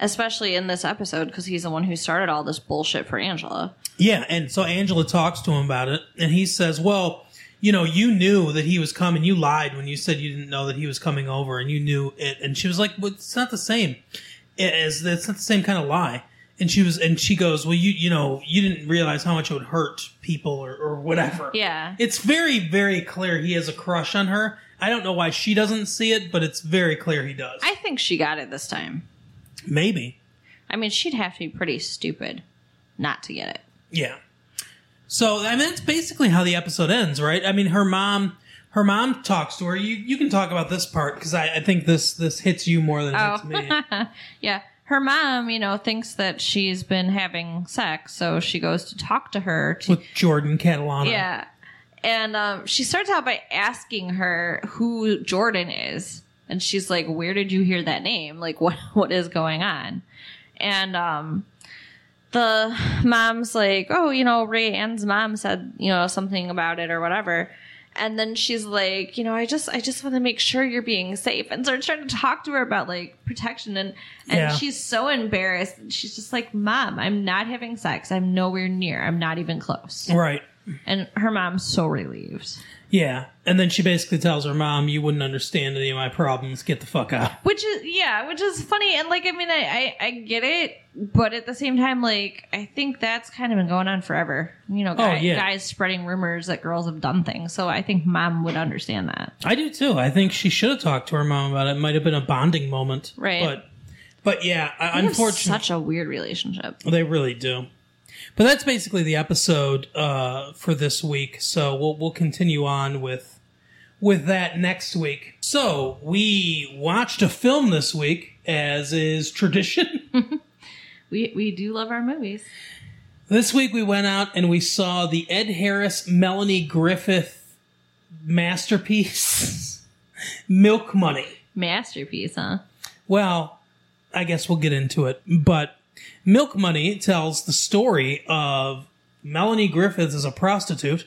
especially in this episode because he's the one who started all this bullshit for Angela. Yeah, and so Angela talks to him about it, and he says, "Well, you know, you knew that he was coming. You lied when you said you didn't know that he was coming over, and you knew it." And she was like, well, "It's not the same. It's, it's not the same kind of lie." And she was, and she goes, "Well, you, you know, you didn't realize how much it would hurt people, or, or whatever." Yeah. It's very, very clear he has a crush on her. I don't know why she doesn't see it, but it's very clear he does. I think she got it this time. Maybe. I mean, she'd have to be pretty stupid not to get it. Yeah. So I mean, that's basically how the episode ends, right? I mean, her mom, her mom talks to her. You you can talk about this part because I, I think this this hits you more than it hits me. Oh. yeah. Her mom, you know, thinks that she's been having sex, so she goes to talk to her. To, With Jordan Catalano. yeah. And um, she starts out by asking her who Jordan is. And she's like, Where did you hear that name? Like, what what is going on? And um, the mom's like, Oh, you know, Rayanne's mom said, you know, something about it or whatever. And then she's like, you know, I just I just want to make sure you're being safe. And starts trying to talk to her about like protection and and Yeah. she's so embarrassed. and She's just like, Mom, I'm not having sex. I'm nowhere near. I'm not even close. Right. And her mom's so relieved. Yeah. And then she basically tells her mom, "You wouldn't understand any of my problems. Get the fuck out." Which is yeah, which is funny and like I mean I, I I get it, but at the same time like I think that's kind of been going on forever. You know, oh, guy, Oh, yeah. guys spreading rumors that girls have done things. So I think mom would understand that. I do too. I think she should have talked to her mom about it. It might have been a bonding moment. Right. But but yeah, They unfortunately, such a weird relationship. They really do. But that's basically the episode uh, for this week. So we'll we'll continue on with with that next week. So we watched a film this week, as is tradition. We we do love our movies. this week we went out and we saw the Ed Harris Melanie Griffith masterpiece, Milk Money. Masterpiece, huh? Well, I guess we'll get into it. But Milk Money tells the story of Melanie Griffith as a prostitute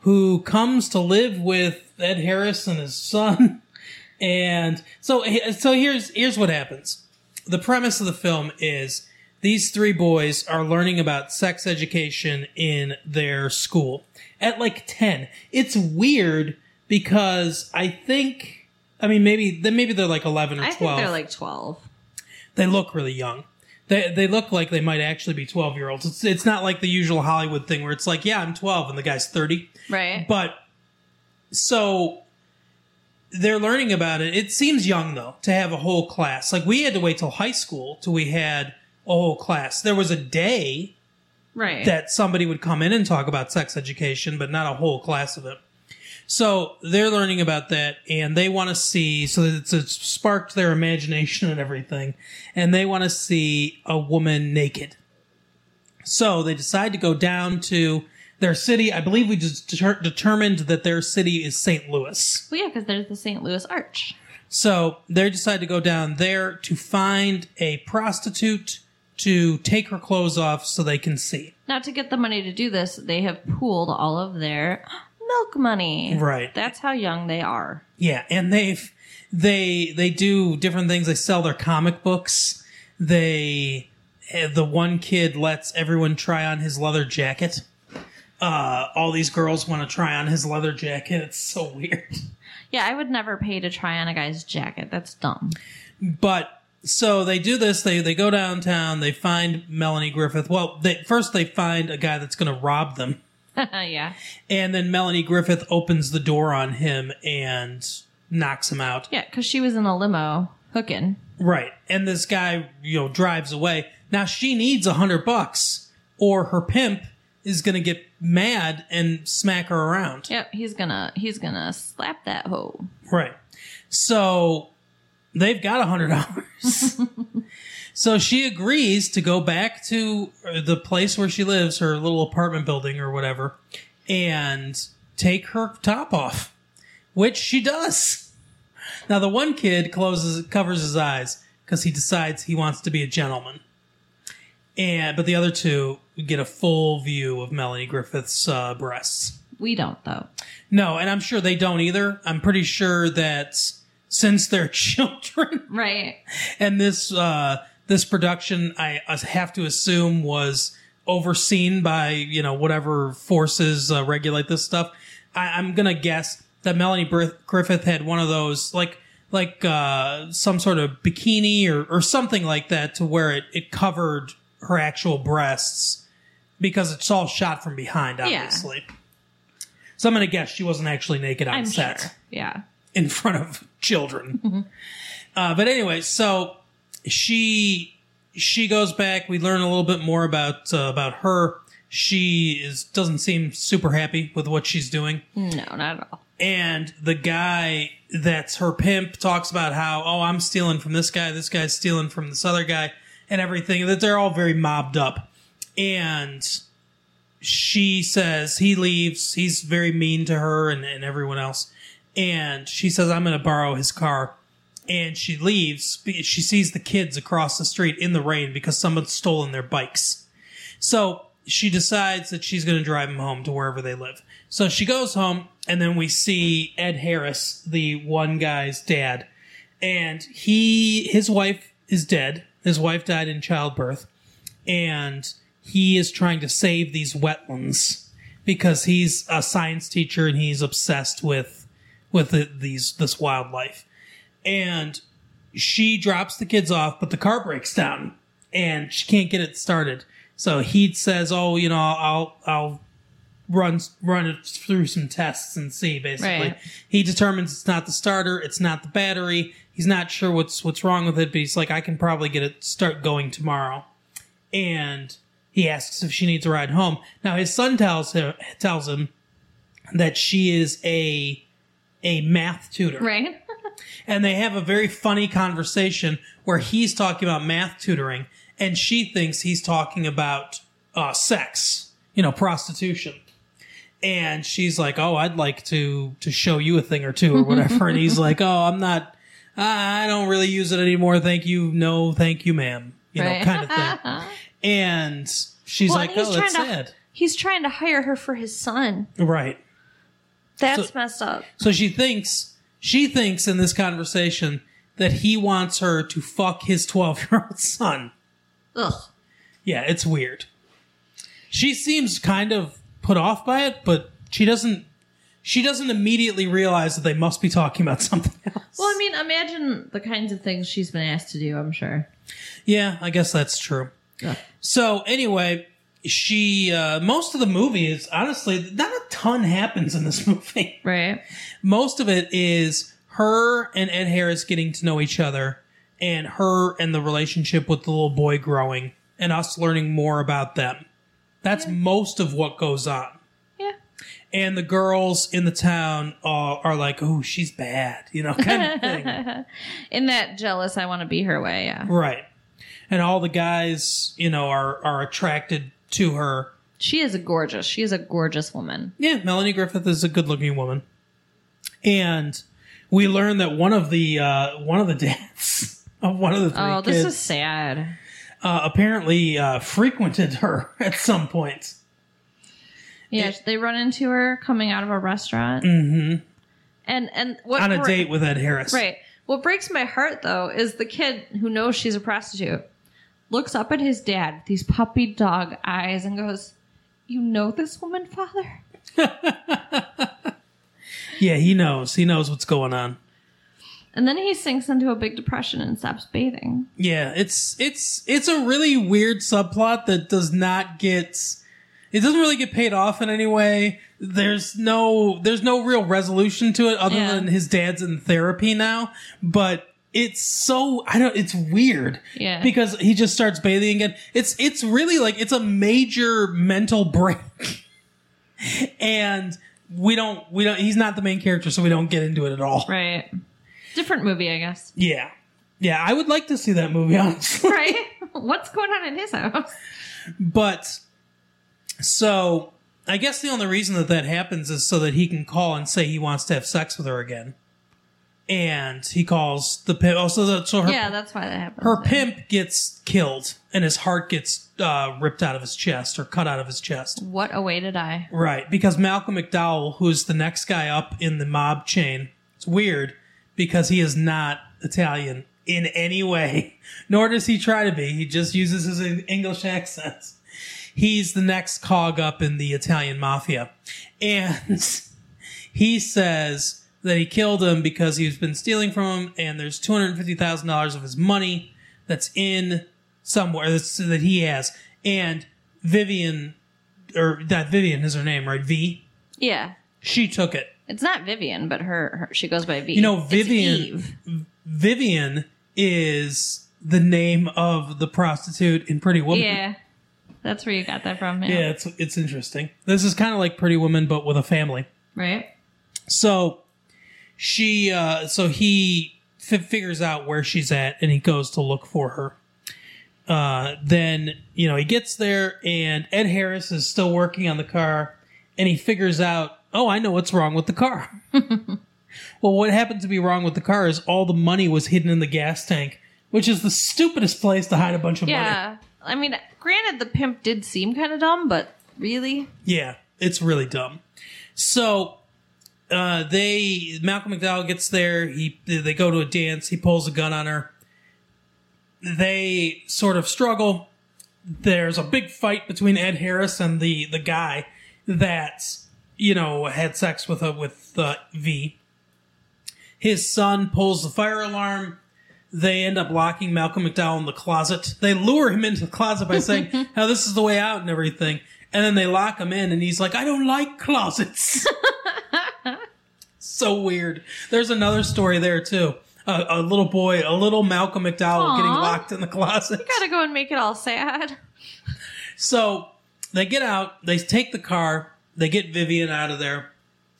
who comes to live with Ed Harris and his son. And so, so here's here's what happens. The premise of the film is these three boys are learning about sex education in their school at like 10. It's weird because I think I mean maybe then maybe they're like 11 or 12 I think they're like twelve. they look really young. They they look like they might actually be twelve year olds. It's it's not like the usual Hollywood thing where it's like, yeah, I'm twelve and the guy's thirty. Right. But so they're learning about it. It seems young though to have a whole class. Like we had to wait till high school till we had a whole class. There was a day right. that somebody would come in and talk about sex education, but not a whole class of it. So they're learning about that and they want to see, so that it's, it's sparked their imagination and everything, and they want to see a woman naked. So they decide to go down to their city. I believe we just deter- determined that their city is St. Louis. well, yeah, because there's the St. Louis Arch. So they decide to go down there to find a prostitute to take her clothes off so they can see. Now, to get the money to do this, they have pooled all of their milk money. Right. That's how young they are. Yeah, and they've they they do different things. They sell their comic books. They eh, the one kid lets everyone try on his leather jacket. Uh, all these girls want to try on his leather jacket. It's so weird. Yeah, I would never pay to try on a guy's jacket. That's dumb. But so they do this. They they go downtown. They find Melanie Griffith. Well, they first they find a guy that's going to rob them. yeah. And then Melanie Griffith opens the door on him and knocks him out. Yeah, because she was in a limo hooking. Right. And this guy, you know, drives away. Now she needs a hundred bucks or her pimp is going to get mad and smack her around. Yep, he's gonna he's gonna slap that hoe. Right. So they've got a hundred dollars. so she agrees to go back to the place where she lives, her little apartment building or whatever, and take her top off, which she does. Now the one kid closes covers his eyes because he decides he wants to be a gentleman, and but the other two get a full view of Melanie Griffith's uh, breasts. We don't though. No, and I'm sure they don't either. I'm pretty sure that since they're children, Right. and this uh, this production, I, have to assume was overseen by you know whatever forces uh, regulate this stuff. I, I'm gonna guess that Melanie Griffith had one of those like like uh, some sort of bikini or, or something like that to where it, it covered her actual breasts because it's all shot from behind, obviously. So I'm gonna guess she wasn't actually naked on I'm set sure. Yeah. in front of children. Uh, but anyway, so she she goes back. We learn a little bit more about uh, about her. She is doesn't seem super happy with what she's doing, No, not at all. and the guy that's her pimp talks about how oh I'm stealing from this guy, this guy's stealing from this other guy, and everything. That they're all very mobbed up, and she says he leaves. He's very mean to her and, and everyone else. And she says, I'm going to borrow his car. And she leaves. She sees the kids across the street in the rain because someone's stolen their bikes. So she decides that she's going to drive them home to wherever they live. So she goes home, and then we see Ed Harris, the one guy's dad. And he, his wife is dead. His wife died in childbirth and he is trying to save these wetlands because he's a science teacher and he's obsessed with with the, these this wildlife. And she drops the kids off, but the car breaks down and she can't get it started. So he says, "Oh, you know, I'll I'll run run it through some tests and see." Basically, Right. he determines it's not the starter, it's not the battery. He's not sure what's what's wrong with it, but he's like, "I can probably get it start going tomorrow." And he asks if she needs a ride home. Now his son tells him tells him that she is a a math tutor Right. And they have a very funny conversation where he's talking about math tutoring and she thinks he's talking about uh, sex you know prostitution. And she's like oh i'd like to to show you a thing or two or whatever. And he's like oh i'm not i don't really use it anymore. Thank you. No thank you ma'am. You know Right. kind of thing. And she's Well, like and he's oh trying that's to sad he's trying to hire her for his son. right. That's messed up. So she thinks she thinks in this conversation that he wants her to fuck his 12 year old son. Ugh. Yeah, it's weird. She seems kind of put off by it, but she doesn't she doesn't immediately realize that they must be talking about something else. Well, I mean, imagine the kinds of things she's been asked to do. I'm sure. Yeah, I guess that's true. Ugh. So anyway, she uh most of the movie is honestly not a ton happens in this movie. Right. most of it is her and Ed Harris getting to know each other and her and the relationship with the little boy growing and us learning more about them. That's most of what goes on. Yeah. And the girls in the town are, are like, oh, she's bad, you know, kind of thing. In that jealous, I want to be her way. Yeah. right. And all the guys, you know, are, are attracted to her. She is a gorgeous. She is a gorgeous woman. Yeah, Melanie Griffith is a good looking woman. And we learn that one of the, uh, one of the dads of one of the three Oh, kids. this is sad. uh, apparently uh, frequented her at some point. Yeah, they run into her coming out of a restaurant. Mm-hmm. And and what on a date with Ed Harris. Right. What breaks my heart though is the kid who knows she's a prostitute looks up at his dad with these puppy dog eyes and goes, "You know this woman, father?" Yeah, he knows. He knows what's going on. And then he sinks into a big depression and stops bathing. Yeah, it's it's it's a really weird subplot that does not get it doesn't really get paid off in any way. There's no there's no real resolution to it other Yeah. than his dad's in therapy now, but it's so I don't it's weird. Yeah. Because he just starts bathing again. It's it's really like it's a major mental break. and we don't we don't he's not the main character so we don't get into it at all. Right. Different movie, I guess. Yeah. Yeah, I would like to see that movie honestly. Right? What's going on in his house? But so I guess the only reason that that happens is so that he can call and say he wants to have sex with her again. And he calls the pimp. Oh, so, her yeah, that's why that happened. her pimp gets killed, and his heart gets uh, ripped out of his chest or cut out of his chest. What a way to die! Right, because Malcolm McDowell, who's the next guy up in the mob chain, it's weird because he is not Italian in any way, nor does he try to be. He just uses his English accent. He's the next cog up in the Italian mafia. And he says that he killed him because he's been stealing from him, and there's $250,000 of his money that's in somewhere that's, that he has. And Vivian, or that Vivian is her name, right? V? Yeah. She took it. It's not Vivian, but her, her she goes by V. You know, Vivian-. Vivian is the name of the prostitute in Pretty Woman. Yeah. That's where you got that from. Yeah. Yeah, it's it's interesting. This is kind of like Pretty Woman, but with a family. Right? So she, uh, so he f- figures out where she's at, and he goes to look for her. Uh, then you know he gets there, and Ed Harris is still working on the car, and he figures out, oh, I know what's wrong with the car. well, what happened to be wrong with the car is all the money was hidden in the gas tank, which is the stupidest place to hide a bunch of money. Yeah. I mean, granted, the pimp did seem kind of dumb, but really? Yeah, it's really dumb. So uh, they Malcolm McDowell gets there. He they go to a dance. He pulls a gun on her. They sort of struggle. There's a big fight between Ed Harris and the the guy that you know had sex with a with uh, V. His son pulls the fire alarm. They end up locking Malcolm McDowell in the closet. They lure him into the closet by saying, "Now this is the way out" and everything. And then they lock him in, and he's like, "I don't like closets." so weird. There's another story there too. A, a little boy, a little Malcolm McDowell getting locked in the closet. You Gotta go and make it all sad. So they get out, they take the car, they get Vivian out of there.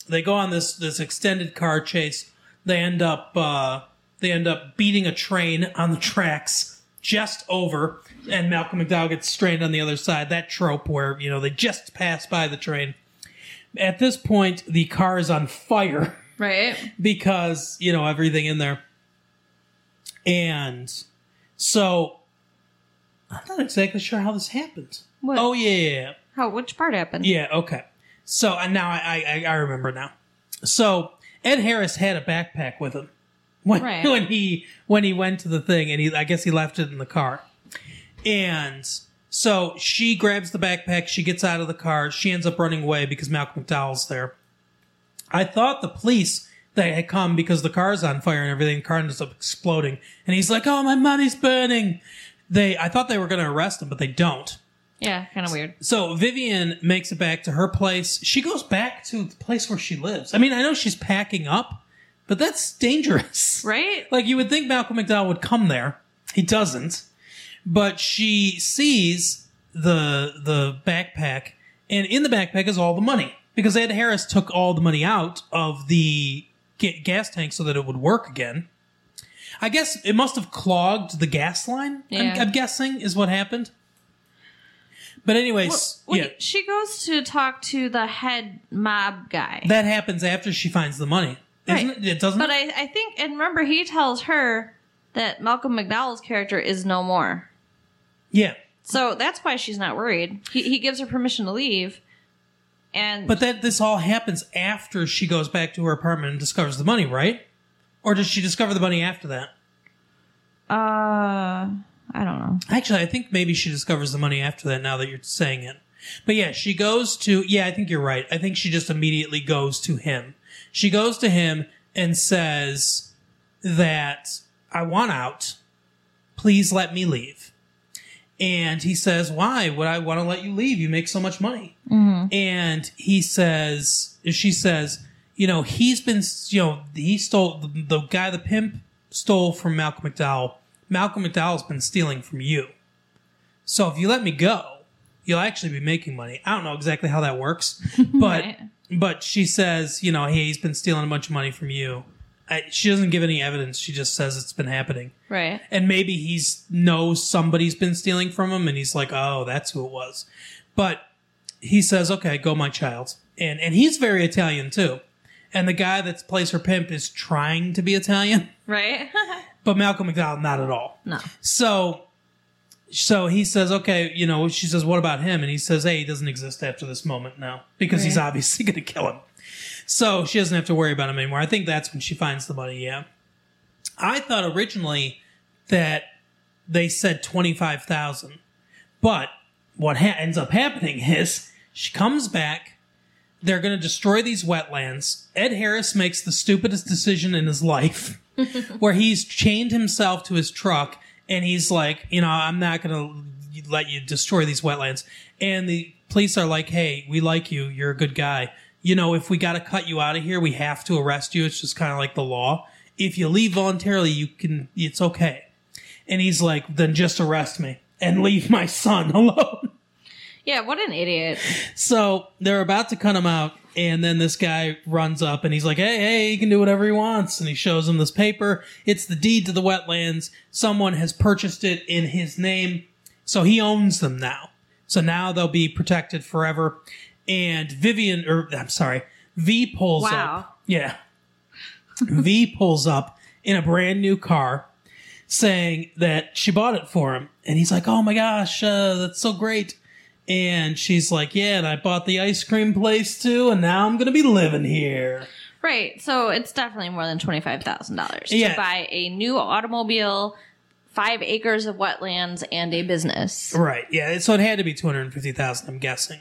They go on this this extended car chase. They end up uh, they end up beating a train on the tracks just over, and Malcolm McDowell gets strained on the other side. That trope where you know they just pass by the train. At this point, the car is on fire Right? because you know everything in there and so i'm not exactly sure how this happened What? oh yeah yeah yeah. How? Which part happened? yeah okay so and now I, I i remember now so ed harris had a backpack with him when, Right. when he when he went to the thing and he i guess he left it in the car and so she grabs the backpack she gets out of the car she ends up running away because malcolm mcdowell's there I thought the police they had come because the car's on fire and everything. The car ends up exploding, and he's like, "Oh, my money's burning." They, I thought they were going to arrest him, but they don't. Yeah, kind of weird. So Vivian makes it back to her place. She goes back to the place where she lives. I mean, I know she's packing up, but that's dangerous. Right? Like you would think Malcolm McDowell would come there. He doesn't. But she sees the the backpack, and in the backpack is all the money because Ed Harris took all the money out of the ga- gas tank so that it would work again. I guess it must have clogged the gas line. Yeah. I'm, I'm guessing is what happened. But anyways, Well, yeah, She goes to talk to the head mob guy. that happens after she finds the money, isn't Right. it? It doesn't. but? I, I think, and remember, he tells her that Malcolm McDowell's character is no more. Yeah, So that's why she's not worried. He, he gives her permission to leave. And But that this all happens after she goes back to her apartment and discovers the money, right? Or does she discover the money after that? uh, I don't know. Actually, I think maybe she discovers the money after that. Now that you're saying it, but yeah, she goes to. Yeah, I think you're right. I think she just immediately goes to him. She goes to him and says that I want out. Please let me leave. And he says, "Why would I want to let you leave? You make so much money." Mm-hmm. And he says, she says, you know, he's been, you know, he stole the, the guy, the pimp stole from Malcolm McDowell. Malcolm McDowell's been stealing from you. So if you let me go, you'll actually be making money. I don't know exactly how that works, but Right. but she says, you know, hey, he's been stealing a bunch of money from you. I, she doesn't give any evidence. She just says it's been happening. Right. And maybe he's knows somebody's been stealing from him, and he's like, oh, that's who it was. But he says, okay, go, my child. And and he's very Italian too. and the guy that plays her pimp is trying to be Italian, Right? but Malcolm McDowell not at all. no. So, so he says, okay, you know, she says, what about him? And he says, hey, he doesn't exist after this moment now because he's obviously going to kill him. So she doesn't have to worry about him anymore. I think that's when she finds the money. Yeah. I thought originally that they said 25,000, but what ha- ends up happening is she comes back. They're going to destroy these wetlands. Ed Harris makes the stupidest decision in his life where he's chained himself to his truck and he's like, you know, I'm not going to let you destroy these wetlands. And the police are like, hey, we like you. You're a good guy. You know, if we got to cut you out of here, we have to arrest you. It's just kind of like the law. If you leave voluntarily, you can, it's okay. And he's like, then just arrest me and leave my son alone. Yeah, what an idiot. So they're about to cut him out, and then this guy runs up and he's like, "Hey, hey, he can do whatever he wants." And he shows him this paper. It's the deed to the wetlands. Someone has purchased it in his name, so he owns them now. So now they'll be protected forever. And Vivian, or I'm sorry, V pulls Wow. up. Yeah, V pulls up in a brand new car, saying that she bought it for him, and he's like, "Oh my gosh, uh, that's so great." And she's like, Yeah, and I bought the ice cream place too, and now I'm going to be living here. Right. So it's definitely more than $25,000 to buy a new automobile, five acres of wetlands, and a business. Right. Yeah. So it had to be 250000 I'm guessing.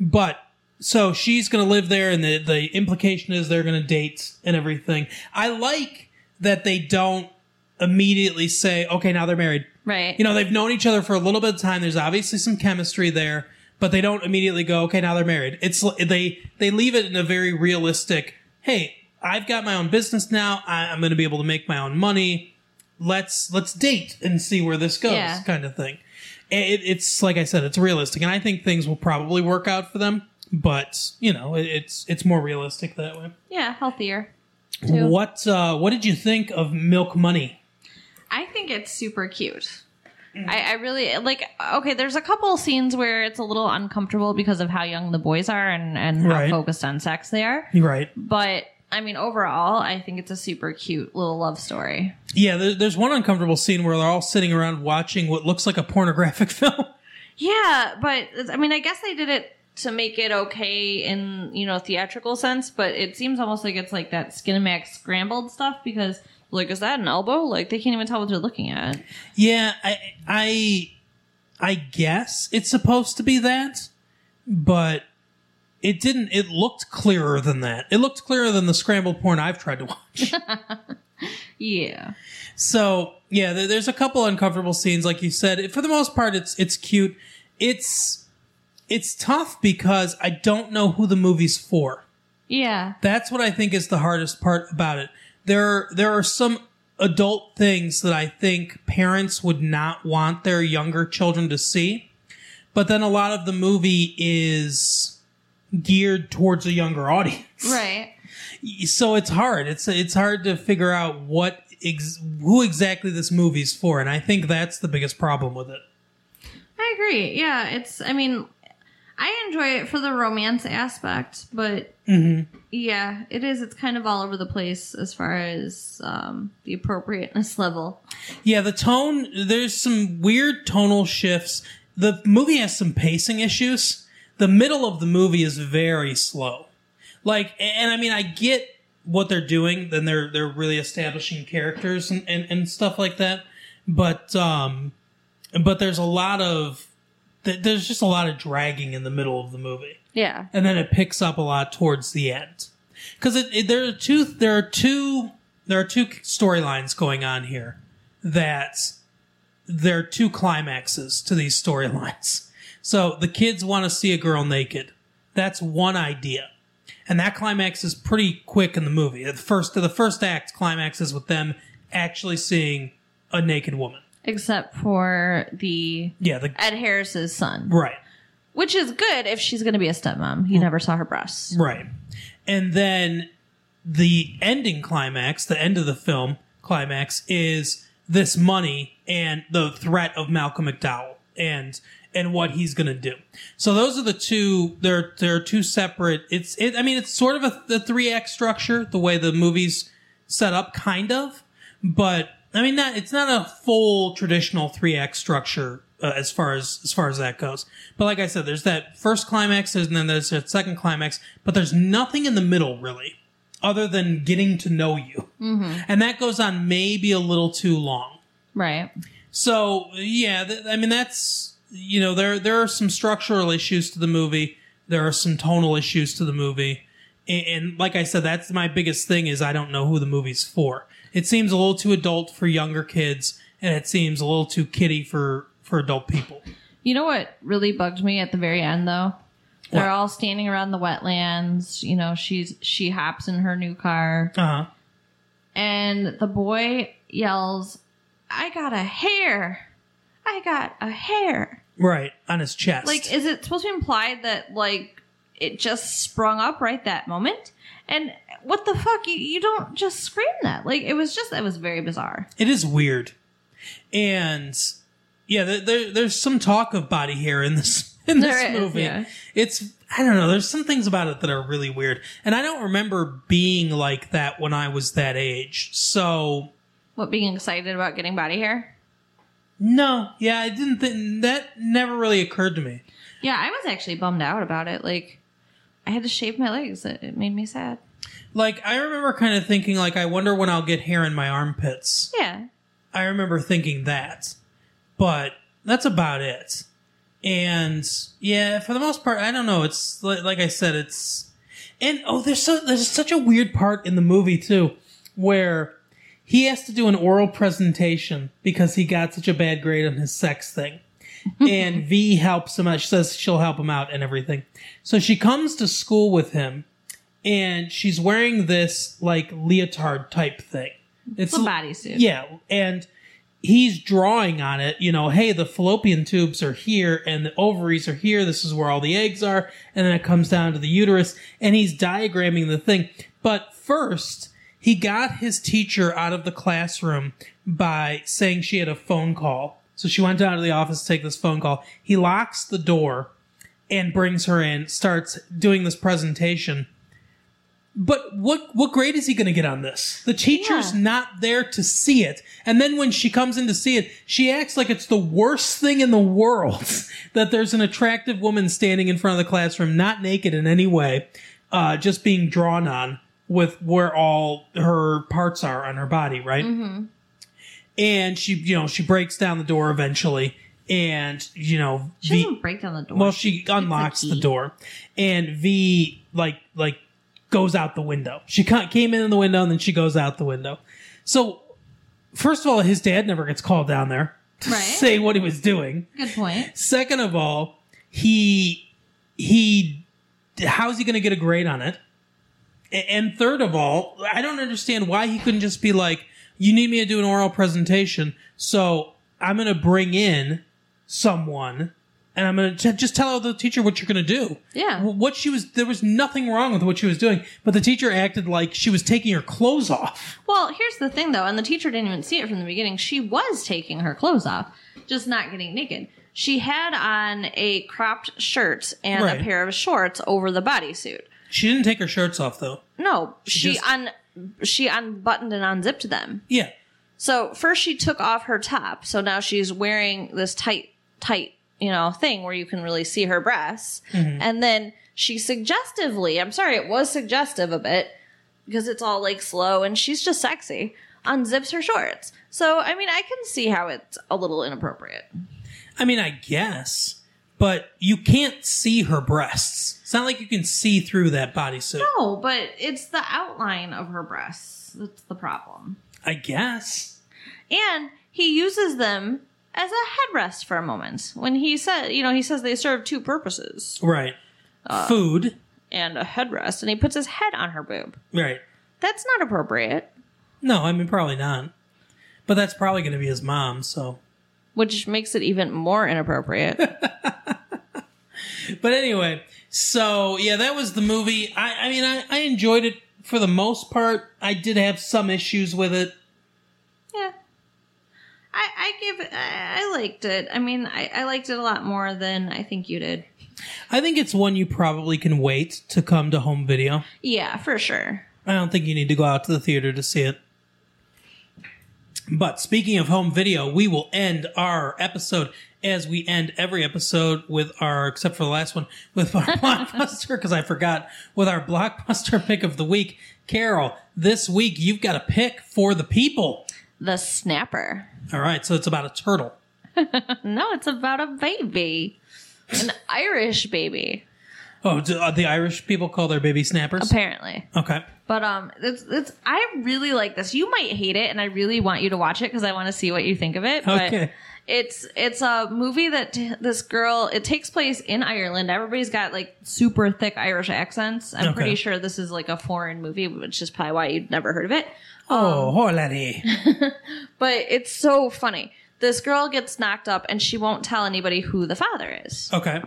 But so she's going to live there, and the, the implication is they're going to date and everything. I like that they don't immediately say, Okay, now they're married. Right. You know, they've known each other for a little bit of time. There's obviously some chemistry there, but they don't immediately go, okay, now they're married. It's they they leave it in a very realistic. Hey, I've got my own business now. I, I'm going to be able to make my own money. Let's let's date and see where this goes, Yeah. kind of thing. It, it's like I said, it's realistic, and I think things will probably work out for them. But you know, it, it's it's more realistic that way. yeah, healthier. Too. What uh, what did you think of Milk Money? I think it's super cute. Mm. I, I really like. Okay, there's a couple scenes where it's a little uncomfortable because of how young the boys are and and how Right. focused on sex they are. Right. But I mean, overall, I think it's a super cute little love story. Yeah, there, there's one uncomfortable scene where they're all sitting around watching what looks like a pornographic film. Yeah, but I mean, I guess they did it to make it okay in you know theatrical sense, but it seems almost like it's like that Skinamax scrambled stuff because like is that an elbow? Like they can't even tell what they're looking at. yeah, I, I, I guess it's supposed to be that, but it didn't. It looked clearer than that. It looked clearer than the scrambled porn I've tried to watch. Yeah, so yeah, there, there's a couple uncomfortable scenes, like you said. For the most part, it's it's cute. It's it's tough because I don't know who the movie's for. yeah, That's what I think is the hardest part about it. There, there are some adult things that I think parents would not want their younger children to see, but then a lot of the movie is geared towards a younger audience. right. So it's hard. It's it's hard to figure out what ex- who exactly this movie's for, and I think that's the biggest problem with it. I agree. Yeah, it's. I mean, I enjoy it for the romance aspect, but yeah, it is. It's kind of all over the place as far as um, the appropriateness level. Yeah, the tone, there's some weird tonal shifts. The movie has some pacing issues. The middle of the movie is very slow. Like, and I mean, I get what they're doing, then they're, they're really establishing characters and, and, and stuff like that. But, um, but there's a lot of, there's just a lot of dragging in the middle of the movie Yeah, and then it picks up a lot towards the end because it, it, there are two there are two there are two storylines going on here that there are two climaxes to these storylines so the kids want to see a girl naked that's one idea and that climax is pretty quick in the movie the first the first act climaxes with them actually seeing a naked woman except for the yeah the Ed Harris's son, right which is good if she's going to be a stepmom. You mm. never saw her breasts. Right. And then the ending climax, the end of the film climax is this money and the threat of Malcolm McDowell. and and what he's going to do. So those are the two. They're they're two separate. It's it. I mean, it's sort of a the three act structure the way the movie's set up, kind of. But I mean, not it's not a full traditional three act structure uh, as far as as far as that goes. But like I said, there's that first climax, and then there's that second climax. But there's nothing in the middle really, other than getting to know you, and that goes on maybe a little too long. Right. So yeah, th- I mean that's you know there there are some structural issues to the movie. There are some tonal issues to the movie, and, and like I said, that's my biggest thing is I don't know who the movie's for. It seems a little too adult for younger kids, and it seems a little too kiddie for for adult people. You know what really bugged me at the very end though? They're What? all standing around the wetlands. You know, she's she hops in her new car, Uh huh. and the boy yells, "I got a hair! I got a hair!" Right on his chest. Like, is it supposed to be implied that like it just sprung up right that moment? And what the fuck? You you don't just scream that. Like it was just it was very bizarre. It is weird, and yeah, there, there, there's some talk of body hair in this in this There is, movie. yeah. It's I don't know. There's some things about it that are really weird, and I don't remember being like that when I was that age. So What being excited about getting body hair? No, yeah, I didn't think that never really occurred to me. Yeah, I was actually bummed out about it. Like, I had to shave my legs. It, it made me sad. Like I remember kind of thinking like I wonder when I'll get hair in my armpits. Yeah. I remember thinking that, but that's about it. And yeah, for the most part, I don't know. It's like, like I said, it's and oh, there's so there's such a weird part in the movie too, where he has to do an oral presentation because he got such a bad grade on his sex thing. and V helps him out. She says she'll help him out and everything. So she comes to school with him and she's wearing this like leotard type thing. It's a bodysuit. Yeah, and he's drawing on it, you know, hey, the fallopian tubes are here and the ovaries are here. This is where all the eggs are. And then it comes down to the uterus and he's diagramming the thing. But first, he got his teacher out of the classroom by saying she had a phone call. So she went down to the office to take this phone call. He locks the door and brings her in, starts doing this presentation. But what what grade is he going to get on this? The teacher's Yeah. not there to see it, and then when she comes in to see it, she acts like it's the worst thing in the world that there's an attractive woman standing in front of the classroom, not naked in any way, uh, just being drawn on with where all her parts are on her body, right? Mm-hmm. And she, you know, she breaks down the door eventually, and you know, She V- doesn't break down the door. well, she unlocks the door, and V like like goes out the window. She came in the window, and then she goes out the window. So, first of all, his dad never gets called down there to Right. say what he was doing. Good point. Second of all, he he how's he going to get a grade on it? And third of all, I don't understand why he couldn't just be like, "You need me to do an oral presentation, so I'm going to bring in someone." And I'm gonna just tell the teacher what you're gonna do. Yeah. What she was, there was nothing wrong with what she was doing, but the teacher acted like she was taking her clothes off. Well, here's the thing though, and the teacher didn't even see it from the beginning. She was taking her clothes off, just not getting naked. She had on a cropped shirt and Right. a pair of shorts over the bodysuit. She didn't take her shirts off though. No, she, just- un she unbuttoned and unzipped them. Yeah. So first she took off her top, so now she's wearing this tight, tight, you know, thing where you can really see her breasts. Mm-hmm. And then she suggestively, I'm sorry, it was suggestive a bit because it's all like slow and she's just sexy, unzips her shorts. So I mean, I can see how it's a little inappropriate. I mean, I guess, but you can't see her breasts. It's not like you can see through that bodysuit. No, but it's the outline of her breasts that's the problem. I guess. And he uses them as a headrest for a moment when he said, you know, he says they serve two purposes Right. Uh, Food. and a headrest, and he puts his head on her boob. Right. That's not appropriate, No, I mean, probably not. But that's probably going to be his mom, so. Which makes it even more inappropriate. But anyway, so yeah, that was the movie. I, I mean, I, I enjoyed it for the most part. I did have some issues with it. yeah. I, I give I, I liked it. I mean, I, I liked it a lot more than I think you did. I think it's one you probably can wait to come to home video. Yeah, for sure. I don't think you need to go out to the theater to see it. But speaking of home video, we will end our episode as we end every episode with our, except for the last one, with our blockbuster, because I forgot, with our blockbuster pick of the week. Carol, this week you've got a pick for the people. The snapper. All right, so it's about a turtle. No, it's about a baby, an Irish baby, Oh, do uh, the Irish people call their baby snappers? apparently. Okay. But um, it's it's. I really like this. You might hate it, and I really want you to watch it because I want to see what you think of it. But Okay. it's it's a movie that t- this girl. It takes place in Ireland. Everybody's got like super thick Irish accents. I'm Okay. pretty sure this is like a foreign movie, which is probably why you'd never heard of it. Oh, oh, laddie. But it's so funny. This girl gets knocked up, and she won't tell anybody who the father is. Okay.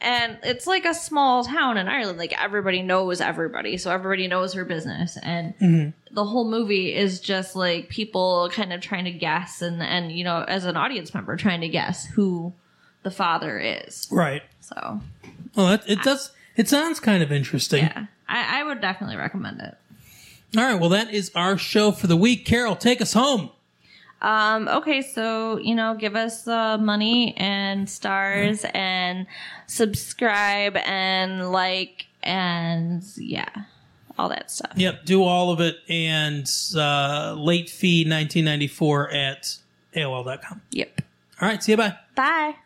and it's like a small town in Ireland. Like everybody knows everybody, so everybody knows her business, and mm-hmm. the whole movie is just like people kind of trying to guess, and and you know, as an audience member, trying to guess who the father is. Right. So Well, that, it does. It sounds kind of interesting. yeah, I, I would definitely recommend it. All right. Well, that is our show for the week. Carol, take us home. Um, okay, so you know, give us uh, money and stars and subscribe and like and yeah, all that stuff. Yep. Do all of it and uh, late fee 1994 at AOL.com. Yep. All right. See you. Bye. Bye.